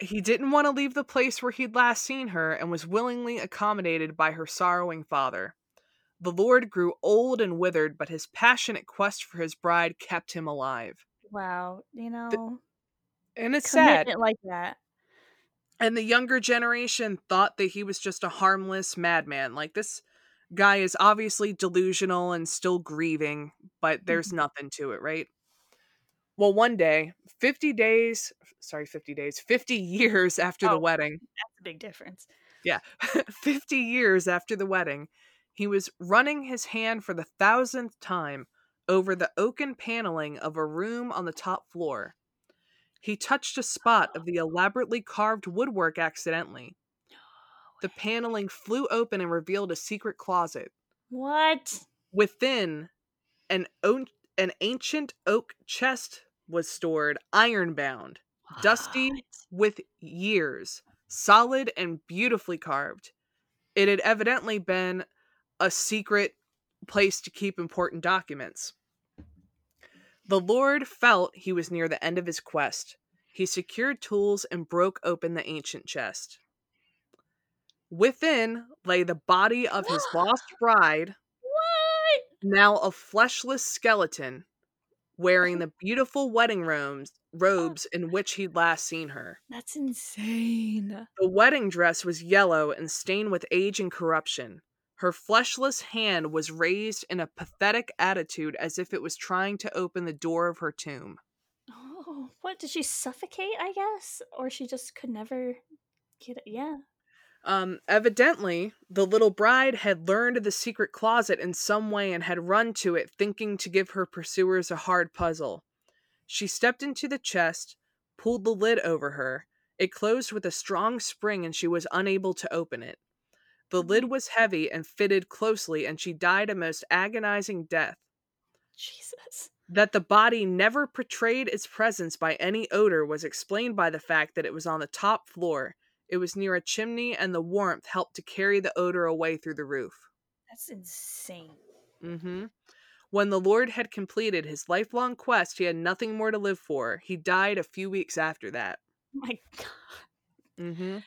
S2: He didn't want to leave the place where he'd last seen her and was willingly accommodated by her sorrowing father. The lord grew old and withered, but his passionate quest for his bride kept him alive.
S1: Wow. You know,
S2: And it's sad.
S1: like that.
S2: and the younger generation thought that he was just a harmless madman like this guy is obviously delusional and still grieving but there's nothing to it right well one day 50 days sorry 50 days 50 <laughs> years after the
S1: Oh.
S2: wedding
S1: That's a big difference.
S2: yeah <laughs> 50 years after the wedding he was running his hand for the thousandth time over the oaken paneling of a room on the top floor he touched a spot of the <gasps> elaborately carved woodwork accidentally the paneling flew open and revealed a secret closet
S1: What?
S2: within an o- an ancient oak chest was stored ironbound Dusty. With years, solid and beautifully carved. It had evidently been a secret place to keep important documents. The Lord felt he was near the end of his quest. He secured tools and broke open the ancient chest. Within lay the body of his <gasps> lost bride,
S1: What?
S2: now a fleshless skeleton, wearing oh. the beautiful wedding robes, oh. robes in which he'd last seen her.
S1: That's insane.
S2: The wedding dress was yellow and stained with age and corruption. Her fleshless hand was raised in a pathetic attitude as if it was trying to open the door of her tomb.
S1: Oh, what did she suffocate? I guess, or she just could never get it. Yeah.
S2: Um, evidently, the little bride had learned of the secret closet in some way and had run to it, thinking to give her pursuers a hard puzzle. She stepped into the chest, pulled the lid over her. It closed with a strong spring, and she was unable to open it. The lid was heavy and fitted closely, and she died a most agonizing death.
S1: Jesus.
S2: That the body never betrayed its presence by any odor was explained by the fact that it was on the top floor. It was near a chimney, and the warmth helped to carry the odor away through the roof.
S1: That's insane.
S2: Mm-hmm. When the Lord had completed his lifelong quest, he had nothing more to live for. He died a few weeks after that. <laughs>
S1: My God.
S2: Mm-hmm.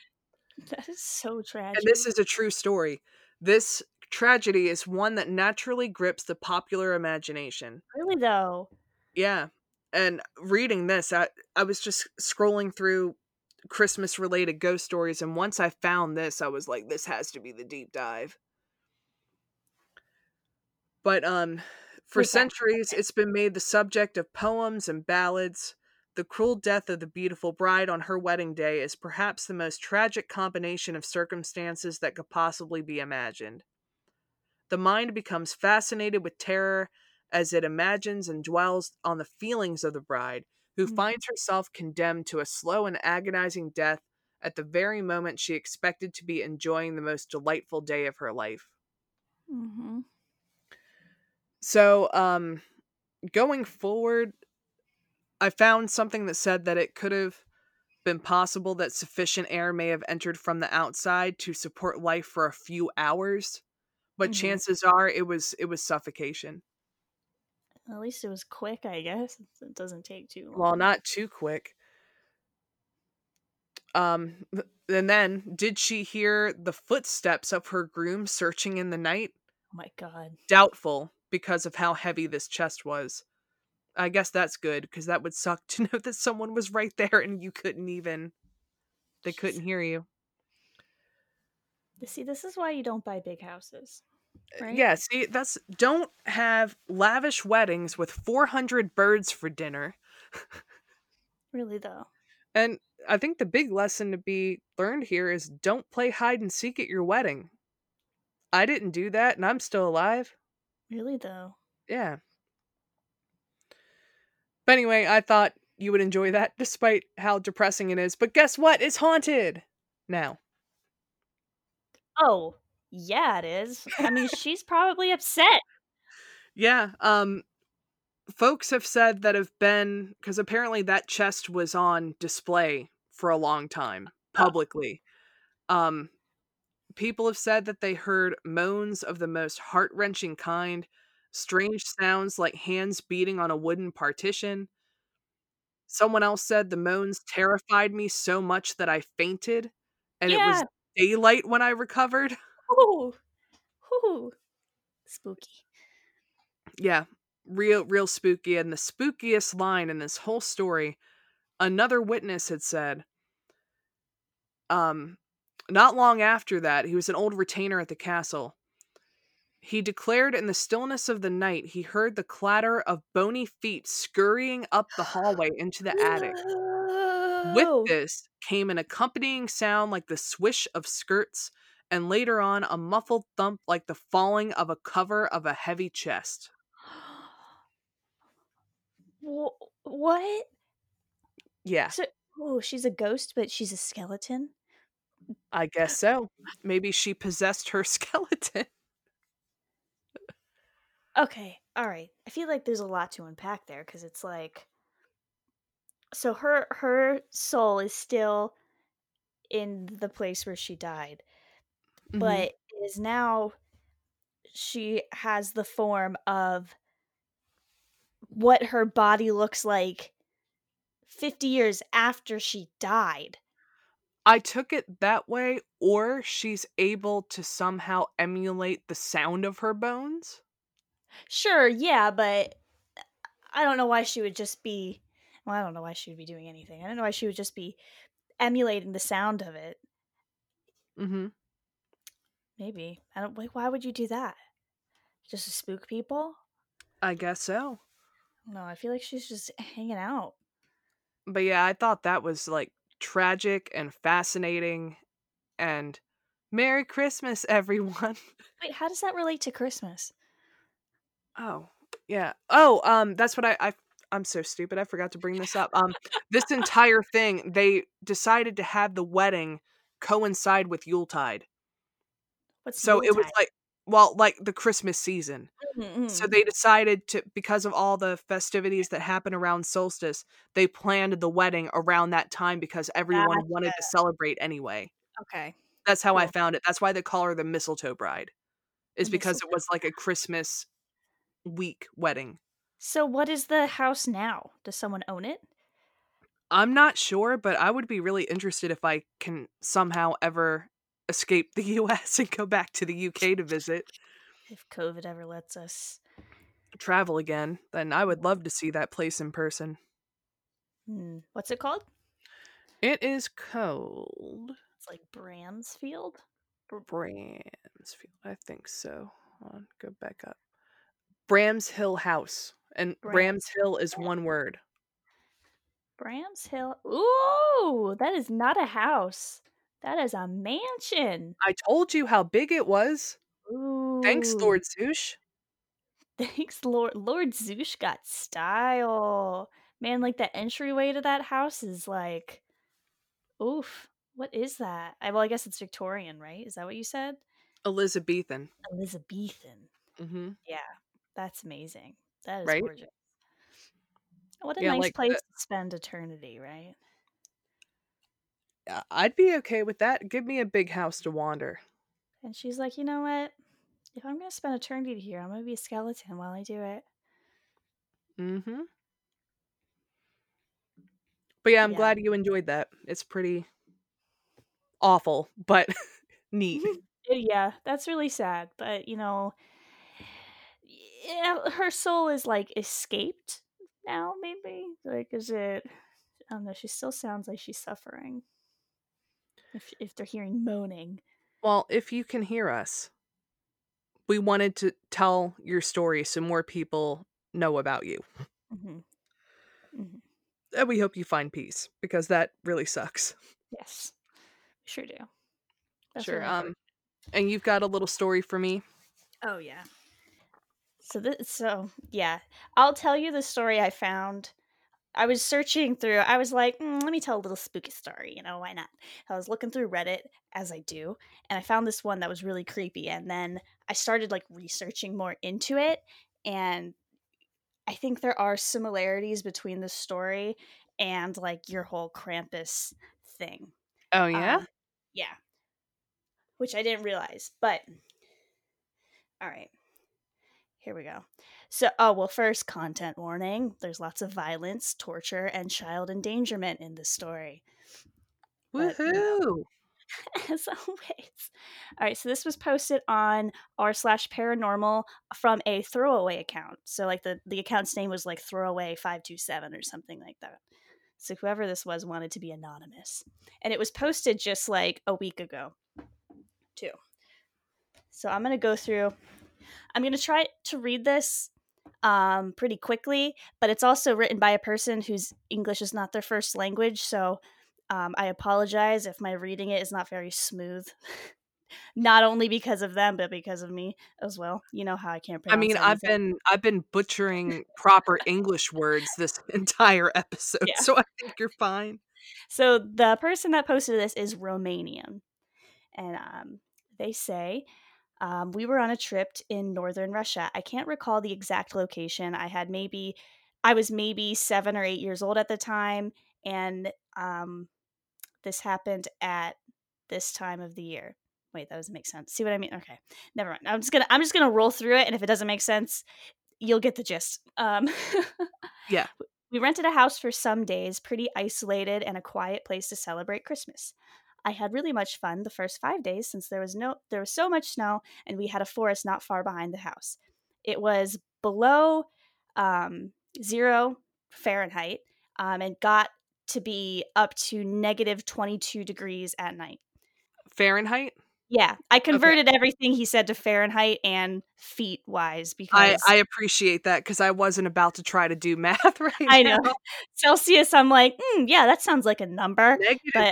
S1: That is so tragic.
S2: And this is a true story. This tragedy is one that naturally grips the popular imagination.
S1: really though.
S2: Yeah. And reading this, I, I was just scrolling through Christmas related ghost stories, and once I found this, I was like, this has to be the deep dive. But um for centuries it's been made the subject of poems and ballads. the cruel death of the beautiful bride on her wedding day is perhaps the most tragic combination of circumstances that could possibly be imagined. The mind becomes fascinated with terror as it imagines and dwells on the feelings of the bride, who
S1: Mhm.
S2: finds herself condemned to a slow and agonizing death at the very moment she expected to be enjoying the most delightful day of her life.
S1: Mm-hmm.
S2: So, um, going forward, I found something that said that it could have been possible that sufficient air may have entered from the outside to support life for a few hours, but
S1: Mhm.
S2: chances are it was it was suffocation.
S1: At least it was quick, I guess. <laughs> It doesn't take too long.
S2: Well, not too quick. Um, and then did she hear the footsteps of her groom searching in the night?
S1: Oh my god.
S2: Doubtful because of how heavy this chest was. I guess that's good because that would suck <laughs> to know that someone was right there and you couldn't even they couldn't hear you.
S1: See, this is why you don't buy big houses. Right?
S2: Yeah, see, that's don't have lavish weddings with 400 birds for dinner.
S1: Really though.
S2: And I think the big lesson to be learned here is don't play hide and seek at your wedding. I didn't do that and I'm still alive.
S1: Really though.
S2: Yeah. But anyway, I thought you would enjoy that despite how depressing it is. But guess what? It's haunted now.
S1: Oh, yeah, it is. I mean, <laughs> she's probably upset.
S2: Yeah. Um folks have said that have been because apparently that chest was on display for a long time publicly. Um people have said that they heard moans of the most heart-wrenching kind, strange sounds like hands beating on a wooden partition. Someone else said the moans terrified me so much that I fainted and it was daylight when I recovered.
S1: Ooh. Ooh. Spooky.
S2: Yeah, real real spooky and the spookiest line in this whole story another witness had said um not long after that he was an old retainer at the castle he declared in the stillness of the night he heard the clatter of bony feet scurrying up the hallway into the attic with <gasps> this came an accompanying sound like the swish of skirts and later on a muffled thump like the falling of a cover of a heavy chest <gasps>
S1: What?
S2: yeah
S1: So, oh, she's a ghost, but she's a skeleton.
S2: I guess so. Maybe she possessed her <laughs> skeleton.
S1: Okay, all right. I feel like there's a lot to unpack there because it's like, so her her soul is still in the place where she died,
S2: Mhm.
S1: but is now she has the form of what her body looks like 50 years after she died.
S2: I took it that way, or she's able to somehow emulate the sound of her bones.
S1: Sure, yeah, but I don't know why she would just be. Well, I don't know why she would be doing anything. I don't know why she would just be emulating the sound of it.
S2: Mm-hmm.
S1: Maybe I don't. Like, why would you do that? Just to spook people?
S2: I guess so.
S1: No, I feel like she's just hanging out.
S2: But yeah, I thought that was like tragic and fascinating. And Merry Christmas, <laughs> everyone.
S1: Wait, how does that relate to Christmas?
S2: Oh, yeah. Oh, um, that's what I, I I'm so stupid. I forgot to bring this up. Um, this <laughs> entire thing, they decided to have the wedding coincide with Yuletide.
S1: What's
S2: So it was like, well, like the Christmas season.
S1: Mm,
S2: So they decided to, because of all the festivities that happen around solstice, they planned the wedding around that time because everyone wanted to celebrate anyway.
S1: okay.
S2: That's how I found it. That's why they call her the mistletoe bride, is because it was like a Christmas week wedding.
S1: So what is the house now? Does someone own it?
S2: I'm not sure, but I would be really interested if I can somehow ever escape the <laughs> US and go back to the UK to visit,
S1: If COVID ever lets us.
S2: travel again. Then I would love to see that place in person.
S1: Hmm, What's it called?
S2: It is called
S1: It's like Bransfield.
S2: Bramsfield. I think so. On, go back up. Brams Hill House. And
S1: Brams-
S2: Brams Hill is one word.
S1: Brams Hill. Ooh, that is not a house. That is a mansion.
S2: I told you how big it was.
S1: Ooh.
S2: Thanks, Lord Zouche.
S1: Thanks, Lord. Lord Zouche got style. Man, like the entryway to that house is like, oof. What is that? I, well, I guess it's Victorian, right? Is that what you said?
S2: Elizabethan.
S1: Elizabethan.
S2: Mm-hmm.
S1: Yeah, that's amazing. That is
S2: Right?
S1: gorgeous. What a
S2: Yeah,
S1: nice
S2: like
S1: place
S2: the-
S1: to spend eternity, right?
S2: Uh, I'd be okay with that. Give me a big house to wander.
S1: And she's like, you know what? If I'm gonna spend eternity here, I'm gonna be a skeleton while I do it.
S2: Mm-hmm. But yeah, I'm
S1: Yeah.
S2: glad you enjoyed that. It's pretty awful, but <laughs> neat.
S1: Uh, Yeah, that's really sad. But you know, yeah, her soul is like escaped now. Maybe like, is it? I don't know. She still sounds like she's suffering. If if they're hearing moaning,
S2: Well, if you can hear us, we wanted to tell your story so more people know about you.
S1: hmm
S2: And we hope you find peace because that really sucks.
S1: yes, we sure do. That's
S2: sure. Um and you've got a little story for me.
S1: Oh yeah. So this so yeah, I'll tell you the story I found. I was searching through. I was like, "Mm, let me tell a little spooky story. You know, why not? I was looking through Reddit as I do, and I found this one that was really creepy. And then I started like researching more into it, and I think there are similarities between the story and like your whole Krampus thing.
S2: Oh yeah?
S1: Um, yeah. Which I didn't realize, but all right. Here we go. So, oh, well, first, content warning. There's lots of violence, torture, and child endangerment in this story, but, you know. <laughs> As always. All right, so this was posted on r slash paranormal from a throwaway account. So, like, the, the account's name was like throwaway527 or something like that. So, whoever this was wanted to be anonymous. And it was posted just like a week ago, too. So, I'm going to go through, I'm going to try to read this um, pretty quickly, but it's also written by a person whose English is not their first language. So, um, I apologize if my reading it is not very smooth. <laughs> not only because of them, but because of me as well. You know how I can't
S2: I mean, I've been I've been butchering <laughs> proper English words this <laughs> entire episode,
S1: Yeah.
S2: so I think you're fine.
S1: So the person that posted this is Romanian, and um, they say um, we were on a trip in northern Russia. I can't recall the exact location. I had maybe I was maybe seven or eight years old at the time, and um, this happened at this time of the year. Wait, that doesn't make sense. See what I mean? Okay, never mind. I'm just gonna I'm just gonna roll through it, and if it doesn't make sense, you'll get the gist. Um,
S2: Yeah. <laughs>
S1: We rented a house for some days, pretty isolated and a quiet place to celebrate Christmas. I had really much fun the first 5 days since there was no there was so much snow and we had a forest not far behind the house. It was below um, 0 Fahrenheit um, and got to be up to negative 22 degrees at night.
S2: Fahrenheit.
S1: Yeah, I converted everything he said to Fahrenheit and feet wise because
S2: I appreciate that because I wasn't about to try to do <laughs> math right
S1: I know.
S2: now. <laughs>
S1: Celsius. I'm like, mm, yeah, that sounds like a number.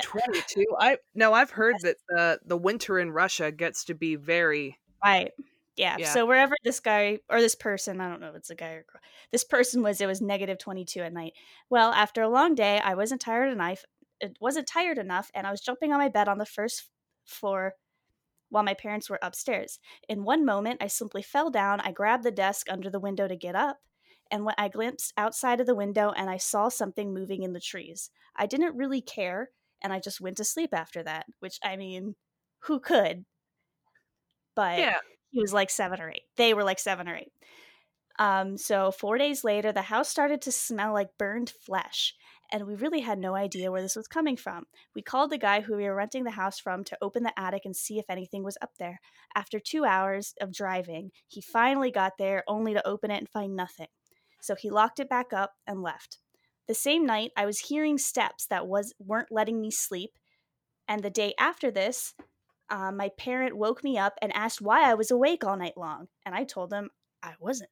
S2: Twenty two. I no, I've heard that the the winter in Russia gets to be very
S1: Right. Yeah.
S2: Yeah.
S1: So wherever this guy or this person, I don't know if it's a guy or girl, this person was, it was negative 22 at night. Well, after a long day, I wasn't tired enough. It wasn't tired enough, and I was jumping on my bed on the first floor while my parents were upstairs. In one moment, I simply fell down. I grabbed the desk under the window to get up, and when I glimpsed outside of the window and I saw something moving in the trees. I didn't really care, and I just went to sleep after that. Which I mean, who could? But
S2: yeah.
S1: he was like seven or eight. They were like seven or eight. Um, so four days later, the house started to smell like burned flesh, and we really had no idea where this was coming from. We called the guy who we were renting the house from to open the attic and see if anything was up there. After two hours of driving, he finally got there, only to open it and find nothing. So he locked it back up and left. The same night, I was hearing steps that was weren't letting me sleep, and the day after this, uh, my parent woke me up and asked why I was awake all night long, and I told him I wasn't.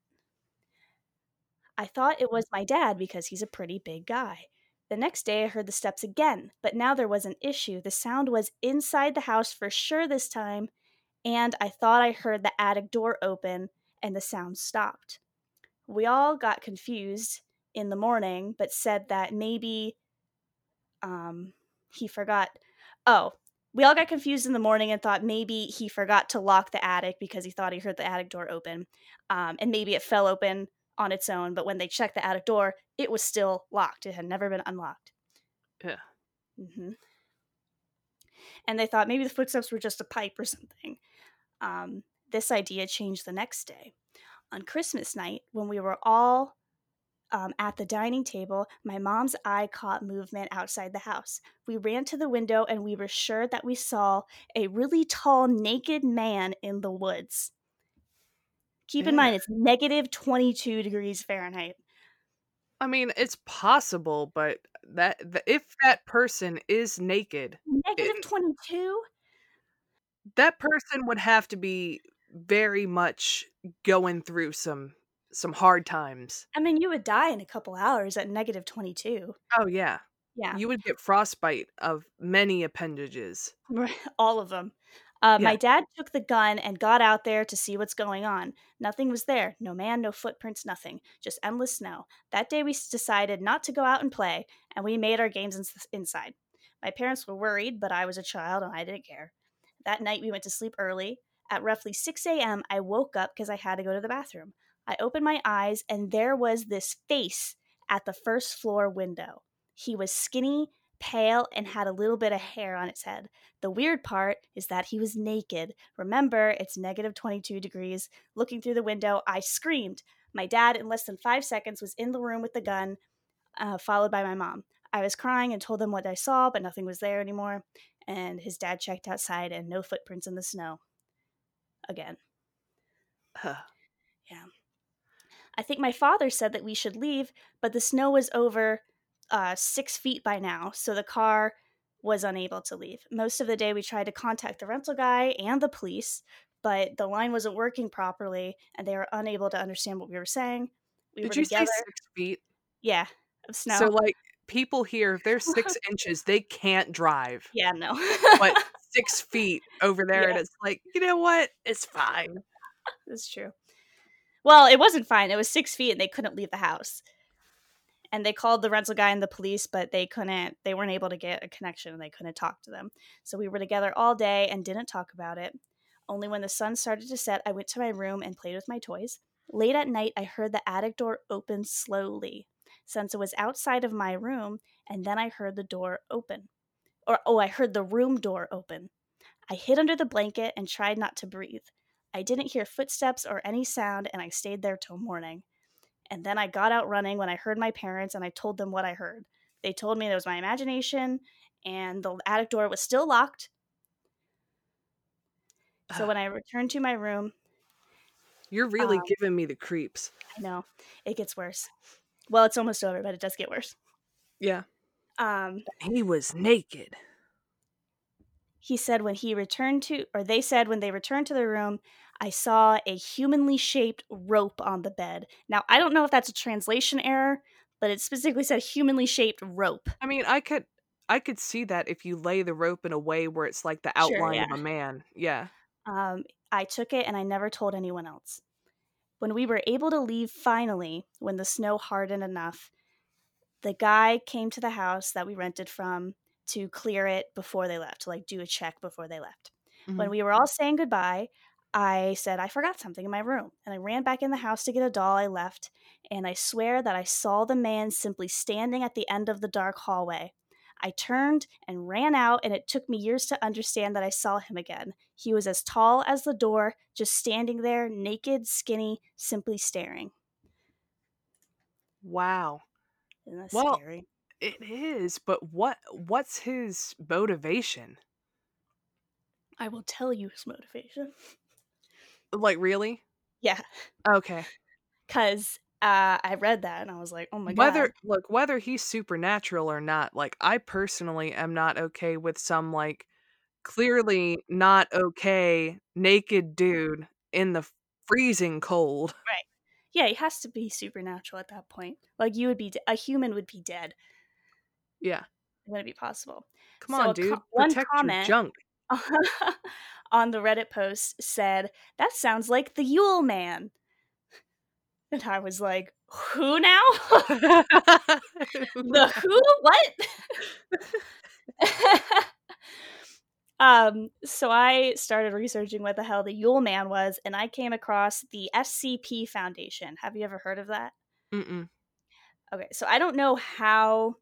S1: I thought it was my dad because he's a pretty big guy. The next day, I heard the steps again, but now there was an issue. The sound was inside the house for sure this time, and I thought I heard the attic door open and the sound stopped. We all got confused in the morning, but said that maybe um, he forgot. Oh, we all got confused in the morning and thought maybe he forgot to lock the attic because he thought he heard the attic door open. Um, and maybe it fell open on its own, but when they checked the attic door, it was still locked. It had never been unlocked.
S2: Yeah.
S1: hmm And they thought maybe the footsteps were just a pipe or something. Um, this idea changed the next day. On Christmas night, when we were all um, at the dining table, my mom's eye caught movement outside the house. We ran to the window and we were sure that we saw a really tall, naked man in the woods. Keep in mind, it's negative 22 degrees Fahrenheit.
S2: I mean, it's possible, but that th- if that person is naked,
S1: Negative 22?
S2: that person would have to be very much going through some some hard times.
S1: I mean, you would die in a couple hours at negative 22.
S2: Oh yeah.
S1: Yeah.
S2: You would get frostbite of many appendages. <laughs>
S1: all of them. Uh,
S2: Yeah.
S1: My dad took the gun and got out there to see what's going on. Nothing was there. No man, no footprints, nothing. Just endless snow. That day, we decided not to go out and play, and we made our games ins- inside. My parents were worried, but I was a child and I didn't care. That night, we went to sleep early. At roughly 6 a.m., I woke up because I had to go to the bathroom. I opened my eyes, and there was this face at the first floor window. He was skinny, pale, and had a little bit of hair on its head. The weird part is that he was naked. Remember, it's negative 22 degrees. Looking through the window, I screamed. My dad, in less than five seconds, was in the room with the gun, uh, followed by my mom. I was crying and told them what I saw, but nothing was there anymore. And his dad checked outside, and no footprints in the snow. Again.
S2: Huh. Yeah.
S1: I think my father said that we should leave, but the snow was over uh, six feet by now, so the car was unable to leave. Most of the day, we tried to contact the rental guy and the police, but the line wasn't working properly, and they were unable to understand what we were saying. We
S2: Did
S1: were
S2: you
S1: together.
S2: say six feet?
S1: Yeah, of snow.
S2: So like people here, if they're six <laughs> inches, they can't drive.
S1: yeah, no.
S2: But <laughs> six feet over there, and it's like, you know what? It's fine.
S1: That's true. Well, it wasn't fine. It was six feet, and they couldn't leave the house. And they called the rental guy and the police, but they couldn't. They weren't able to get a connection, and they couldn't talk to them. So we were together all day and didn't talk about it. Only when the sun started to set, I went to my room and played with my toys. Late at night, I heard the attic door open slowly, since it was outside of my room, and then I heard the door open. Or, oh, I heard the room door open. I hid under the blanket and tried not to breathe. I didn't hear footsteps or any sound, and I stayed there till morning. And then I got out running when I heard my parents, and I told them what I heard. They told me it was my imagination, and the attic door was still locked. So when I returned to my room,
S2: You're really
S1: Um,
S2: giving me the creeps.
S1: I know it gets worse. Well, it's almost over, but it does get worse.
S2: Yeah.
S1: Um,
S2: He was naked.
S1: he said when he returned to, or they said when they returned to the room, I saw a humanly shaped rope on the bed. Now, I don't know if that's a translation error, but it specifically said humanly shaped rope.
S2: I mean, I could I could see that if you lay the rope in a way where it's like the
S1: Sure,
S2: outline of a man. Yeah.
S1: Um, I took it and I never told anyone else. When we were able to leave finally, when the snow hardened enough, the guy came to the house that we rented from to clear it before they left, to like do a check before they left. When
S2: Mhm.
S1: we were all saying goodbye, I said I forgot something in my room, and I ran back in the house to get a doll I left, and I swear that I saw the man simply standing at the end of the dark hallway. I turned and ran out, and it took me years to understand that I saw him again. He was as tall as the door, just standing there, naked, skinny, simply staring.
S2: Wow.
S1: Isn't that
S2: Well-
S1: scary?
S2: It is, but what what's his motivation?
S1: I will tell you his motivation. <laughs>
S2: Like really?
S1: Yeah,
S2: Okay.
S1: because uh, I read that and I was like, oh my god!"
S2: whether look whether he's supernatural or not, like I personally am not okay with some like clearly not okay naked dude in the freezing cold. Right.
S1: Yeah, he has to be supernatural at that point. Like you would be, de- a human would be dead.
S2: Yeah.
S1: Would it be possible?
S2: Come
S1: So <laughs> <laughs>
S2: on, dude.
S1: co-
S2: Protect
S1: comment-
S2: your junk.
S1: On the Reddit post said, That sounds like the Yule Man. And I was like, Who now? the <laughs> who? What? <laughs> um, so I started researching what the hell the Yule Man was, and I came across the SCP Foundation. Have you ever heard of that?
S2: Mm-mm.
S1: Okay, so I don't know how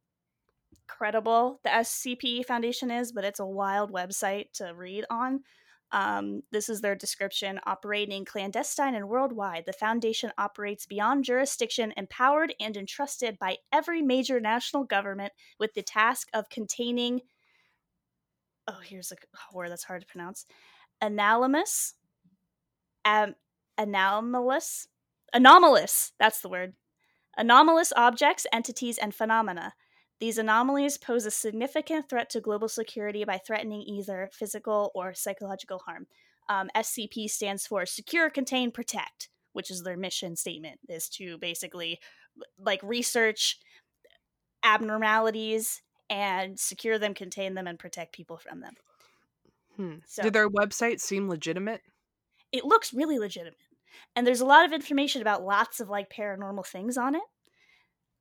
S1: credible the SCP Foundation is, but it's a wild website to read on. Um, this is their description operating clandestine and worldwide. The Foundation operates beyond jurisdiction, empowered and entrusted by every major national government with the task of containing. Oh, here's a word that's hard to pronounce anomalous. Um, anomalous. Anomalous. That's the word anomalous objects, entities, and phenomena. These anomalies pose a significant threat to global security by threatening either physical or psychological harm. Um, SCP stands for Secure, Contain, Protect, which is their mission statement, is to basically like research abnormalities and secure them, contain them, and protect people from them.
S2: Hmm.
S1: So-
S2: Did their website seem legitimate?
S1: It looks really legitimate, and there's a lot of information about lots of like paranormal things on it.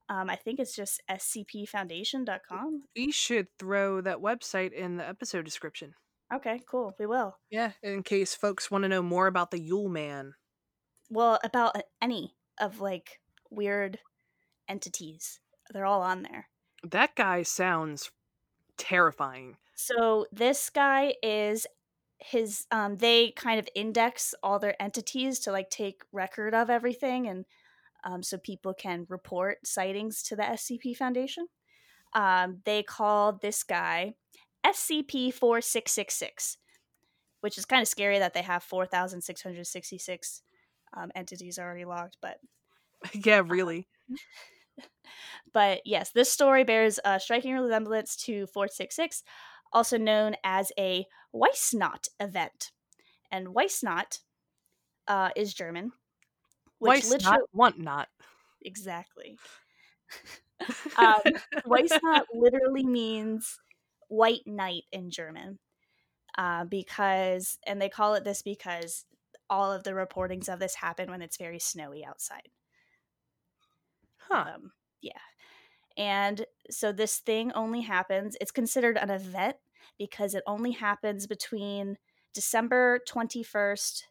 S1: Um, I think it's just scpfoundation.com.
S2: We should throw that website in the episode description.
S1: Okay, cool. We will.
S2: Yeah, in case folks want to know more about the Yule Man.
S1: Well, about any of like weird entities, they're all on there.
S2: That guy sounds terrifying.
S1: So this guy is his. Um, they kind of index all their entities to like take record of everything, and um, so people can report sightings to the SCP Foundation. Um, they call this guy SCP four six six six, which is kind of scary that they have four thousand six hundred sixty six um, entities already logged, but <laughs>
S2: yeah, really. <laughs>
S1: But yes, this story bears a striking resemblance to 466, also known as a Weissnot event. And Weissnot uh, is German.
S2: Why
S1: literally-
S2: not want not?
S1: Exactly. <laughs> um, Weissnot literally means white night in German. Uh, because, and they call it this because all of the reportings of this happen when it's very snowy outside.
S2: Huh.
S1: Um, yeah. And so this thing only happens, it's considered an event because it only happens between December 21st.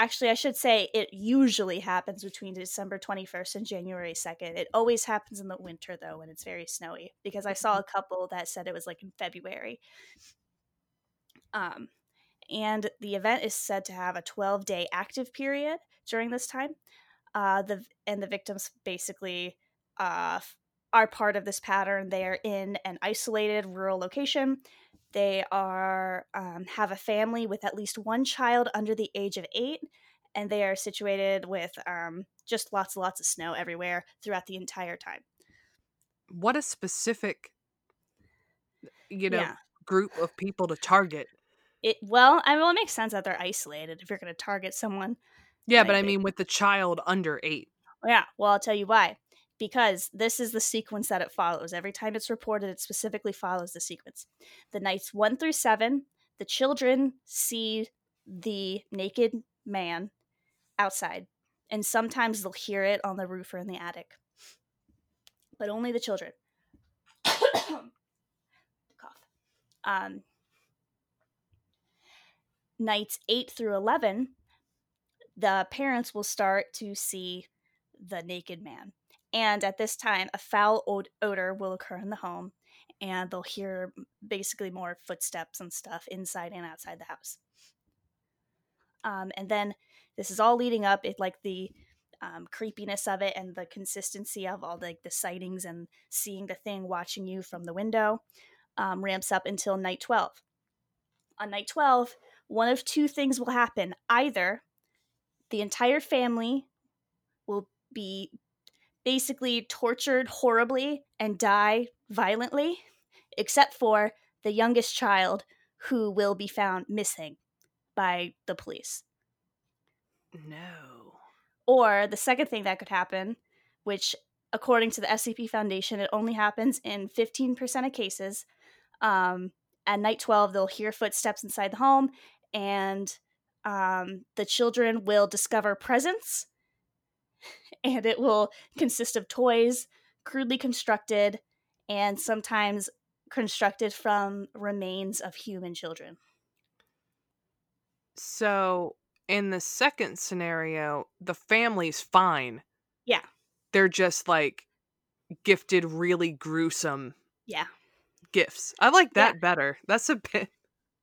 S1: Actually, I should say it usually happens between December 21st and January 2nd. It always happens in the winter, though, when it's very snowy, because I saw a couple that said it was like in February. Um, and the event is said to have a 12 day active period during this time uh, the and the victims basically uh, are part of this pattern. They are in an isolated rural location. They are um, have a family with at least one child under the age of eight, and they are situated with um, just lots and lots of snow everywhere throughout the entire time.
S2: What a specific, you know,
S1: yeah,
S2: group of people to target.
S1: it well, I mean, it makes sense that they're isolated if you're going to target someone.
S2: Yeah, but I mean, with the child under eight.
S1: Yeah, well, I'll tell you why. Because this is the sequence that it follows. Every time it's reported, it specifically follows the sequence. The nights one through seven, the children see the naked man outside, and sometimes they'll hear it on the roof or in the attic. But only the children. <coughs> Cough. Um, nights eight through 11, the parents will start to see the naked man. And at this time, a foul od- odor will occur in the home, and they'll hear basically more footsteps and stuff inside and outside the house. Um, and then this is all leading up, it like the um, creepiness of it and the consistency of all like the sightings and seeing the thing watching you from the window um, ramps up until night 12. On night 12, one of two things will happen. Either the entire family will be basically tortured horribly and die violently, except for the youngest child who will be found missing by the police.
S2: No.
S1: Or the second thing that could happen, which according to the SCP Foundation, it only happens in 15% of cases. Um, at night 12, they'll hear footsteps inside the home, and um, the children will discover presents, <laughs> and it will consist of toys, crudely constructed, and sometimes constructed from remains of human children.
S2: So, in the second scenario, the family's fine.
S1: Yeah.
S2: They're just like gifted really gruesome
S1: Yeah.
S2: gifts. I like
S1: Yeah.
S2: that better. That's a bit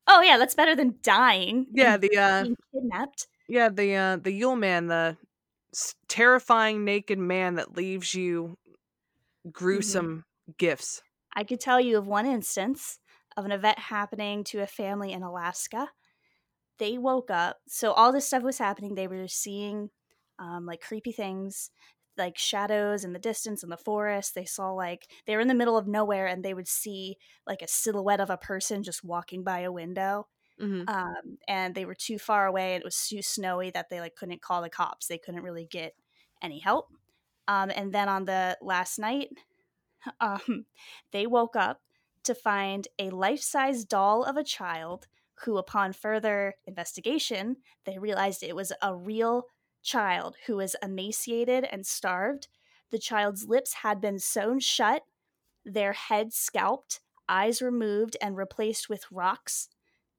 S1: Oh yeah, that's better than dying.
S2: Yeah, the uh
S1: being kidnapped.
S2: yeah, the uh the Yule man, the terrifying naked man that leaves you gruesome gifts.
S1: I could tell you of one instance of an event happening to a family in Alaska. They woke up, so all this stuff was happening. They were seeing um, like creepy things, like shadows in the distance in the forest. They saw like they were in the middle of nowhere and they would see like a silhouette of a person just walking by a window.
S2: Hmm
S1: um, and they were too far away and it was too snowy that they like couldn't call the cops. They couldn't really get any help. Um, and then on the last night <laughs> um, they woke up to find a life-size doll of a child who upon further investigation they realized it was a real child who was emaciated and starved. The child's lips had been sewn shut their head scalped eyes removed and replaced with rocks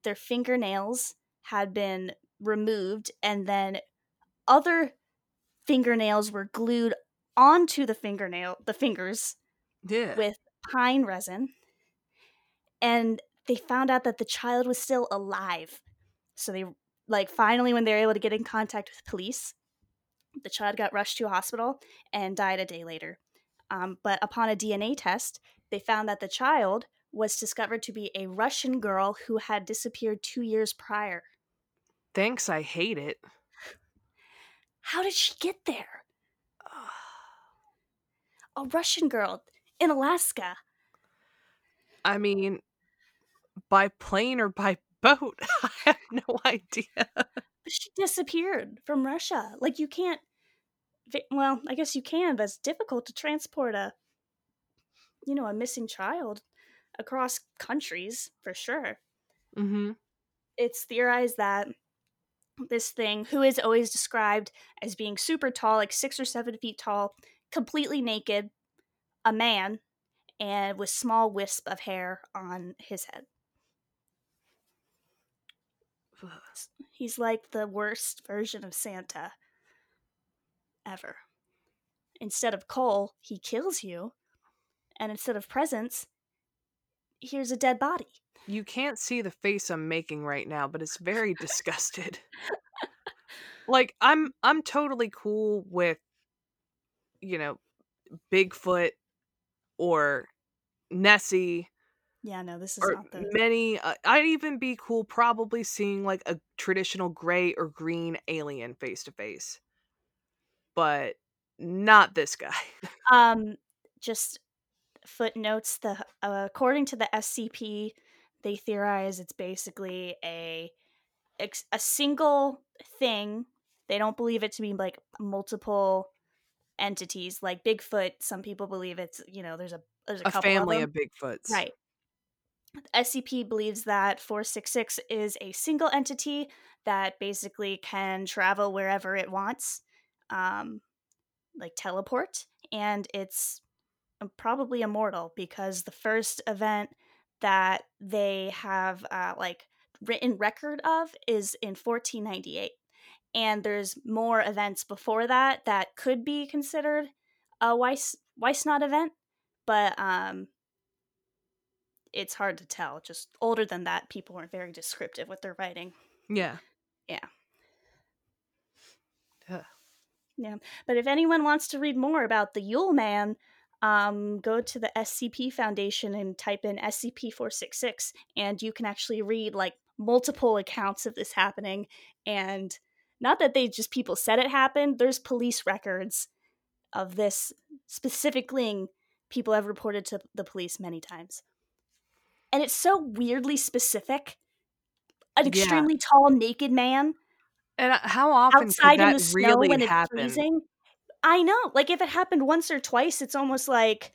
S1: their fingernails had been removed and then other fingernails were glued onto the fingernail the fingers
S2: Yeah.
S1: with pine resin and they found out that the child was still alive so they like finally when they were able to get in contact with police the child got rushed to a hospital and died a day later um, but upon a dna test they found that the child was discovered to be a russian girl who had disappeared two years prior
S2: Thanks, I hate it.
S1: how did she get there <sighs> a russian girl in alaska
S2: I mean, by plane or by boat, <laughs> I have no idea.
S1: She disappeared from Russia. Like you can't. Well, I guess you can, but it's difficult to transport a, you know, a missing child across countries for sure.
S2: hmm
S1: It's theorized that this thing, who is always described as being super tall, like six or seven feet tall, completely naked, a man, and with small wisp of hair on his head. He's like the worst version of Santa ever. Instead of coal, he kills you. And instead of presents, here's a dead body.
S2: You can't see the face I'm making right now, but it's very disgusted. <laughs> like I'm I'm totally cool with you know, Bigfoot or Nessie
S1: Yeah, no, this is not the.
S2: many uh, I'd even be cool probably seeing like a traditional gray or green alien face to face. But not this guy. <laughs>
S1: Um, just footnotes. The uh, according to the SCP, they theorize it's basically a a single thing. They don't believe it to be like multiple entities, like Bigfoot. Some people believe it's you know there's a there's a,
S2: a
S1: couple
S2: family
S1: of,
S2: of. Bigfoots.
S1: right. SCP believes that 466 is a single entity that basically can travel wherever it wants, um, like teleport, and it's probably immortal because the first event that they have uh, like written record of is in 1498 and there's more events before that that could be considered a Weiss Weissnot event but um it's hard to tell just older than that people weren't very descriptive with their writing
S2: Yeah. Yeah. Ugh. Yeah.
S1: But if anyone wants to read more about the Yule Man, um, go to the SCP Foundation and type in SCP 466, and you can actually read like multiple accounts of this happening. And not that they just people said it happened, there's police records of this specifically. people have reported to the police many times. And it's so weirdly specific. An
S2: Yeah.
S1: extremely tall naked man
S2: And uh, how often
S1: outside
S2: could
S1: in
S2: that
S1: the snow
S2: really
S1: when it's
S2: happen?
S1: freezing. I know. Like if it happened once or twice, it's almost like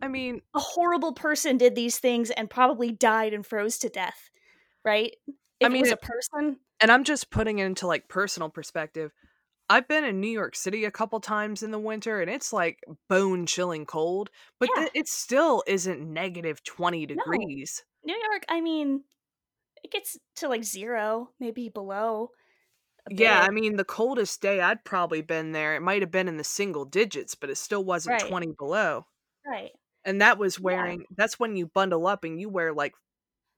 S2: I mean,
S1: a horrible person did these things and probably died and froze to death, right? If
S2: I mean,
S1: it was a person,
S2: and I'm just putting it into like personal perspective. I've been in New York City a couple times in the winter and it's like bone chilling cold, but
S1: Yeah.
S2: th- it still isn't negative 20
S1: No.
S2: degrees.
S1: New York, I mean, it gets to like zero, maybe below.
S2: Yeah, I mean, the coldest day I'd probably been there, it might have been in the single digits, but it still wasn't
S1: Right.
S2: 20 below.
S1: right.
S2: And that was
S1: Yeah.
S2: wearing, that's when you bundle up and you wear like,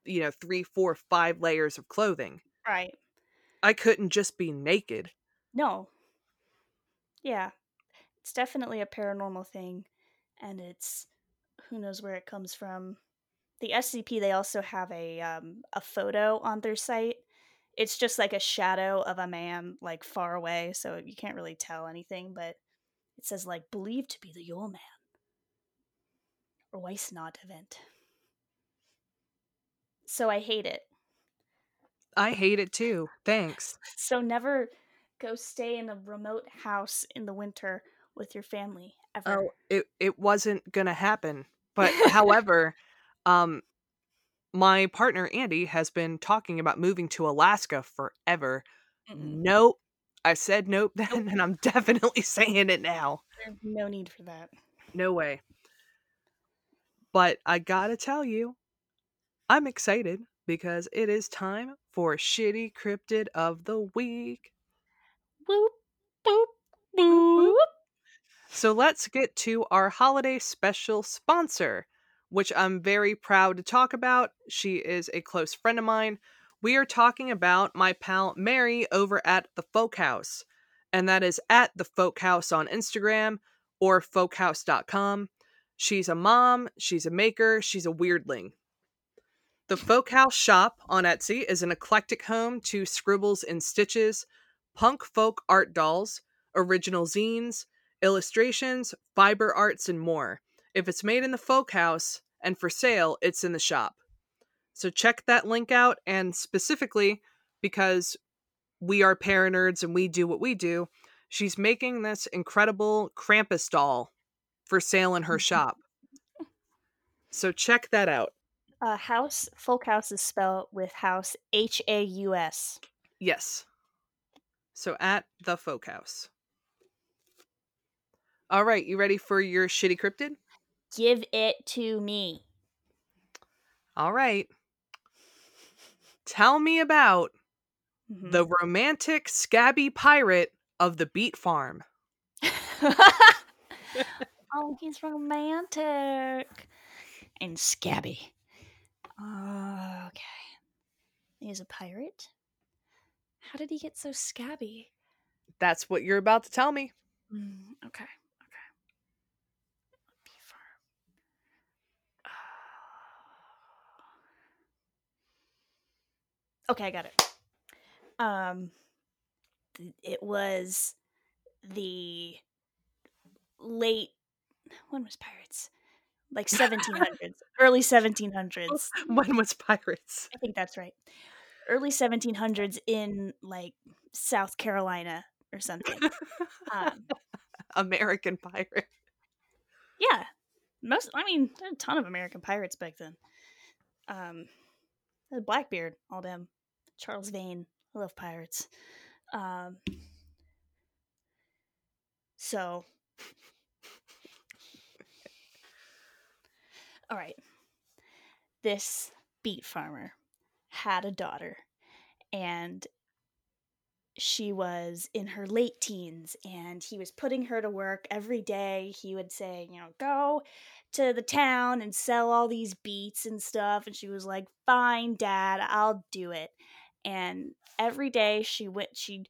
S2: you know, three, four, five layers of clothing.
S1: Right.
S2: I couldn't just be naked.
S1: No. Yeah. It's definitely a paranormal thing and it's who knows where it comes from. The SCP they also have a um a photo on their site. It's just like a shadow of a man like far away, so you can't really tell anything, but it says like believed to be the Yule Man. Or Weissnot event. So I hate it.
S2: I hate it too. Thanks. <laughs>
S1: So never go stay in a remote house in the winter with your family ever.
S2: Oh, it it wasn't gonna happen. But <laughs> however, um my partner Andy has been talking about moving to Alaska forever.
S1: Mm-mm.
S2: Nope. I said nope <laughs> then and I'm definitely <laughs> saying it now.
S1: There's no need for that.
S2: No way. But I gotta tell you, I'm excited because it is time for Shitty Cryptid of the Week.
S1: Boop, boop, boop.
S2: So let's get to our holiday special sponsor, which I'm very proud to talk about. She is a close friend of mine. We are talking about my pal Mary over at the Folk House, and that is at the Folk House on Instagram or folkhouse.com. She's a mom, she's a maker, she's a weirdling. The Folk House shop on Etsy is an eclectic home to scribbles and stitches, punk folk art dolls, original zines, illustrations, fiber arts, and more. If it's made in the folk house and for sale, it's in the shop. So check that link out, and specifically because we are paranerds and we do what we do, she's making this incredible Krampus doll for sale in her shop. So check that out.
S1: Uh, house, folk house is spelled with house, H A U S.
S2: Yes. So at the folk house. All right, you ready for your shitty cryptid?
S1: Give it to me.
S2: All right. Tell me about
S1: Mhm.
S2: the romantic scabby pirate of the beet farm. <laughs>
S1: oh, he's romantic and scabby. Oh, okay. He's a pirate. How did he get so scabby?
S2: That's what you're about to tell me.
S1: Mm, okay, okay. Bee farm. Okay, I got it. Um, it was the late. When was pirates? Like 1700s, <laughs> early 1700s. <laughs>
S2: when was pirates?
S1: I think that's right. Early 1700s in like South Carolina or something. Um, <laughs>
S2: American pirate.
S1: yeah, most. I mean, a ton of American pirates back then. Um, Blackbeard, all them. Charles Vane. I love pirates. Um, so, <laughs> all right. This beet farmer had a daughter, and she was in her late teens and he was putting her to work every day. He would say, you know, go to the town and sell all these beets and stuff. And she was like, fine, dad, I'll do it. And every day she went, she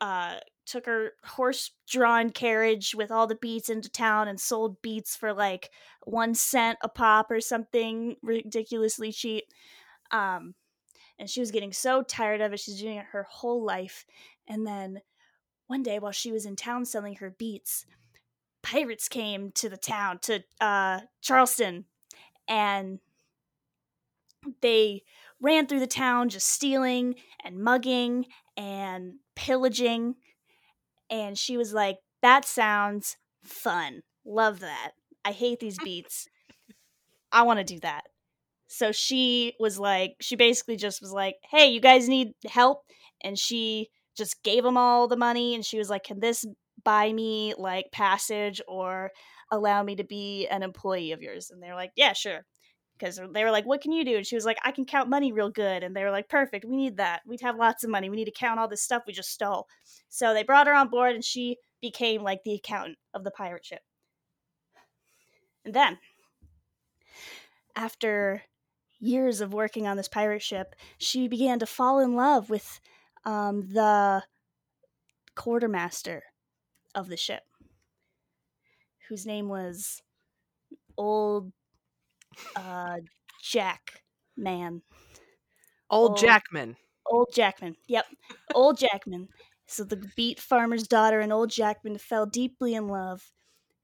S1: uh, took her horse drawn carriage with all the beets into town and sold beets for like one cent a pop or something ridiculously cheap. Um, and she was getting so tired of it. She's doing it her whole life. And then one day while she was in town selling her beets, pirates came to the town, to uh, Charleston, and they ran through the town just stealing and mugging and pillaging. And she was like, That sounds fun. Love that. I hate these <laughs> beets. I want to do that. So she was like, she basically just was like, hey, you guys need help? And she just gave them all the money and she was like, can this buy me like passage or allow me to be an employee of yours? And they're like, yeah, sure. Because they were like, what can you do? And she was like, I can count money real good. And they were like, perfect. We need that. We'd have lots of money. We need to count all this stuff we just stole. So they brought her on board and she became like the accountant of the pirate ship. And then, after years of working on this pirate ship, she began to fall in love with um, the quartermaster of the ship, whose name was Old uh, Jack Man.
S2: Old
S1: Old-
S2: Jackman.
S1: Old Jackman. Yep. Old Jackman. So the beet farmer's daughter and old Jackman fell deeply in love.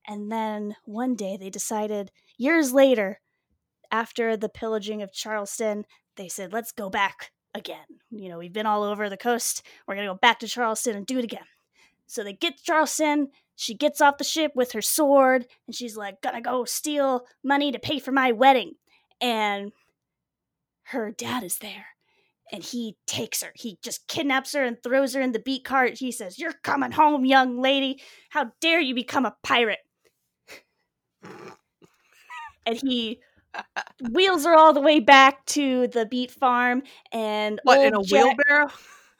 S1: And then one day they decided, years later, after the pillaging of Charleston, they said, let's go back again. You know, we've been all over the coast. We're going to go back to Charleston and do it again. So they get to Charleston. She gets off the ship with her sword and she's like, gonna go steal money to pay for my wedding. And her dad is there and he takes her. He just kidnaps her and throws her in the beet cart. He says, You're coming home, young lady. How dare you become a pirate? and he <laughs> wheels her all the way back to the beet farm and
S2: What, in a
S1: Jack-
S2: wheelbarrow?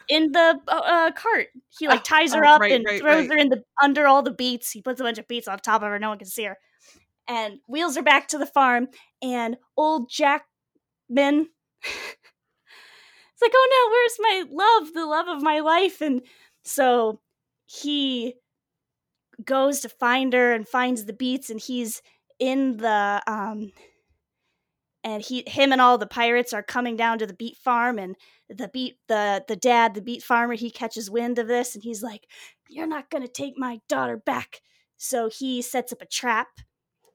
S1: In the uh, uh, cart. He like
S2: Oh,
S1: ties her
S2: oh,
S1: up
S2: right,
S1: and
S2: right,
S1: throws
S2: right.
S1: her in the under all the beets. He puts a bunch of beets on top of her, no one can see her, and wheels her back to the farm. And old Jackman, <laughs> it's like, oh no, where's my love, the love of my life? And so he goes to find her and finds the beets, and he's in the um and he him and all the pirates are coming down to the beet farm and the beet the the dad the beet farmer he catches wind of this and he's like you're not going to take my daughter back. So he sets up a trap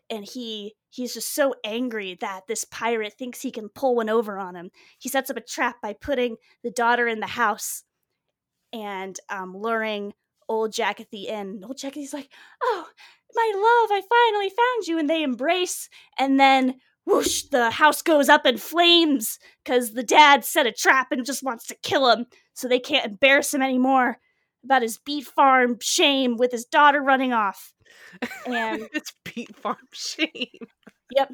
S1: and he he's just so angry that this pirate thinks he can pull one over on him. He sets up a trap by putting the daughter in the house and um, luring old jackathy in. Old jackathy's like oh my love i finally found you and they embrace and then whoosh the house goes up in flames because the dad set a trap and just wants to kill him so they can't embarrass him anymore about his beet farm shame with his daughter running off and <laughs>
S2: it's Beet Farm shame.
S1: yep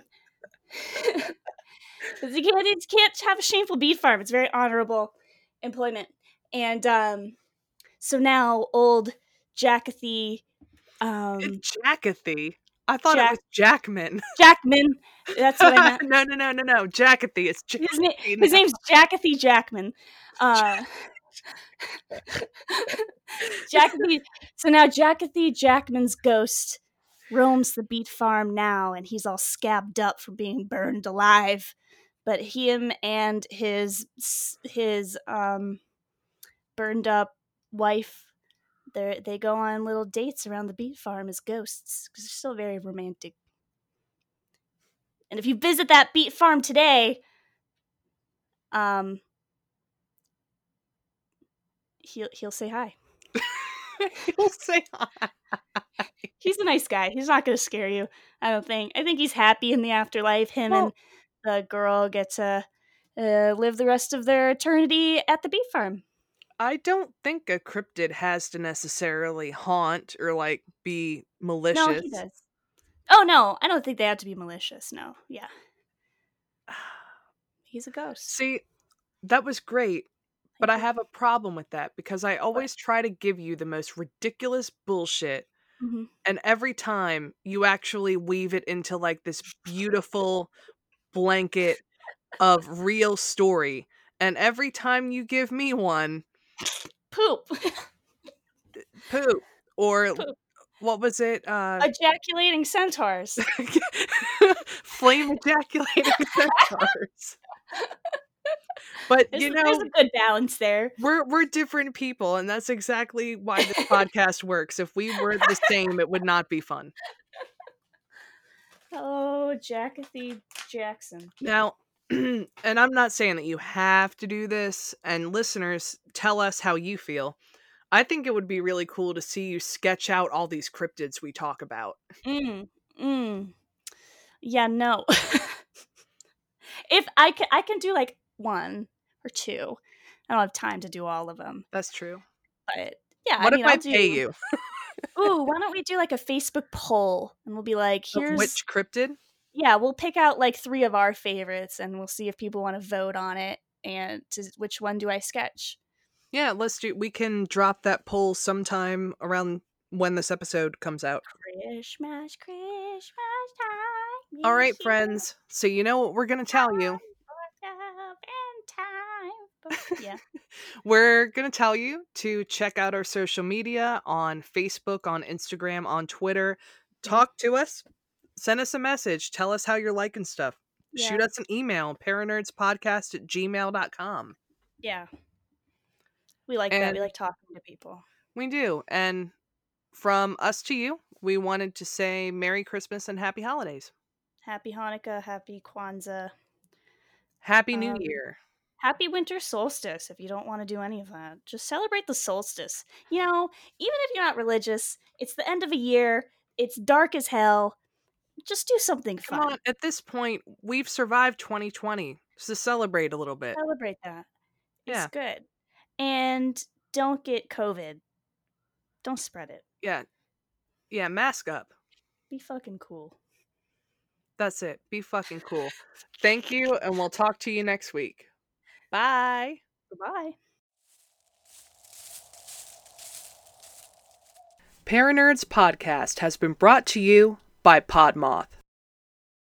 S1: you can't, you can't have a shameful beet farm it's very honorable employment and um so now old jackathy um
S2: Jackathy. I thought
S1: Jack-
S2: it was Jackman. <laughs>
S1: jackman that's what i meant <laughs>
S2: no, no, no, no, no. Jackathy. It's
S1: his,
S2: Jackathy.
S1: na- his name's Jackathy Jackman. Uh, <laughs> Jackathy. So now Jackathy Jackman's ghost roams the beet farm now, and he's all scabbed up from being burned alive. But him and his his um burned up wife, they they go on little dates around the beet farm as ghosts because they're still very romantic. And if you visit that beet farm today, um, he'll he'll say hi. <laughs>
S2: He'll say hi. <laughs>
S1: He's a nice guy. He's not going to scare you. I don't think. I think he's happy in the afterlife. Him
S2: Well-
S1: and the girl get to uh, live the rest of their eternity at the beet farm.
S2: I don't think a cryptid has to necessarily haunt or like be malicious.
S1: No, he does. Oh no, I don't think they have to be malicious. No, yeah, <sighs> he's a ghost.
S2: See, that was great, but I have a problem with that because I always try to give you the most ridiculous bullshit,
S1: Mhm.
S2: and every time you actually weave it into like this beautiful blanket of real story. And every time you give me one,
S1: Poop.
S2: poop or <laughs>
S1: Poop.
S2: what was it? Uh,
S1: Ejaculating centaurs. <laughs>
S2: flame ejaculating <laughs> centaurs. But
S1: There's,
S2: you
S1: know, there's a good balance there.
S2: we're we're different people, and that's exactly why this podcast works. If we were the same, it would not be fun.
S1: Oh, Jackathy Jackson.
S2: Now, <clears throat> and I'm not saying that you have to do this, and listeners, tell us how you feel. I think it would be really cool to see you sketch out all these cryptids we talk about.
S1: Mm, mm. Yeah, no. <laughs> if I can, I can do like one or two. I don't have time to do all of them,
S2: That's true.
S1: but yeah.
S2: what
S1: I mean,
S2: if I
S1: I'll
S2: pay
S1: do-
S2: you?
S1: Ooh, why don't we do like a Facebook poll and we'll be like,
S2: Of
S1: here's
S2: which cryptid?
S1: Yeah, we'll pick out like three of our favorites and we'll see if people want to vote on it and to which one do I sketch.
S2: Yeah, let's do. We can drop that poll sometime around when this episode comes out.
S1: Christmas, Christmas time.
S2: All right, friends. So you know what we're gonna tell you.
S1: for love and time. But, yeah. <laughs>
S2: We're going to tell you to check out our social media on Facebook, on Instagram, on Twitter. Mm-hmm. Talk to us. Send us a message. Tell us how you're liking stuff. Shoot us an email, paranerdspodcast at gmail.com.
S1: Yeah. We like that. We like talking to people.
S2: We do. And from us to you, we wanted to say Merry Christmas and Happy Holidays.
S1: Happy Hanukkah, happy Kwanzaa,
S2: Happy New
S1: Um,
S2: Year.
S1: happy winter solstice if you don't want to do any of that. Just celebrate the solstice. You know, even if you're not religious, it's the end of a year, it's dark as hell. Just do something
S2: Come
S1: fun.
S2: on. At this point, we've survived 2020. So celebrate a little bit.
S1: Celebrate that. It's
S2: Yeah.
S1: good. And don't get COVID. Don't spread it.
S2: Yeah. Yeah, mask up.
S1: Be fucking cool.
S2: That's it. Be fucking cool. Thank you, and we'll talk to you next week. Bye.
S1: Goodbye.
S2: Paranerds podcast has been brought to you by Podmoth.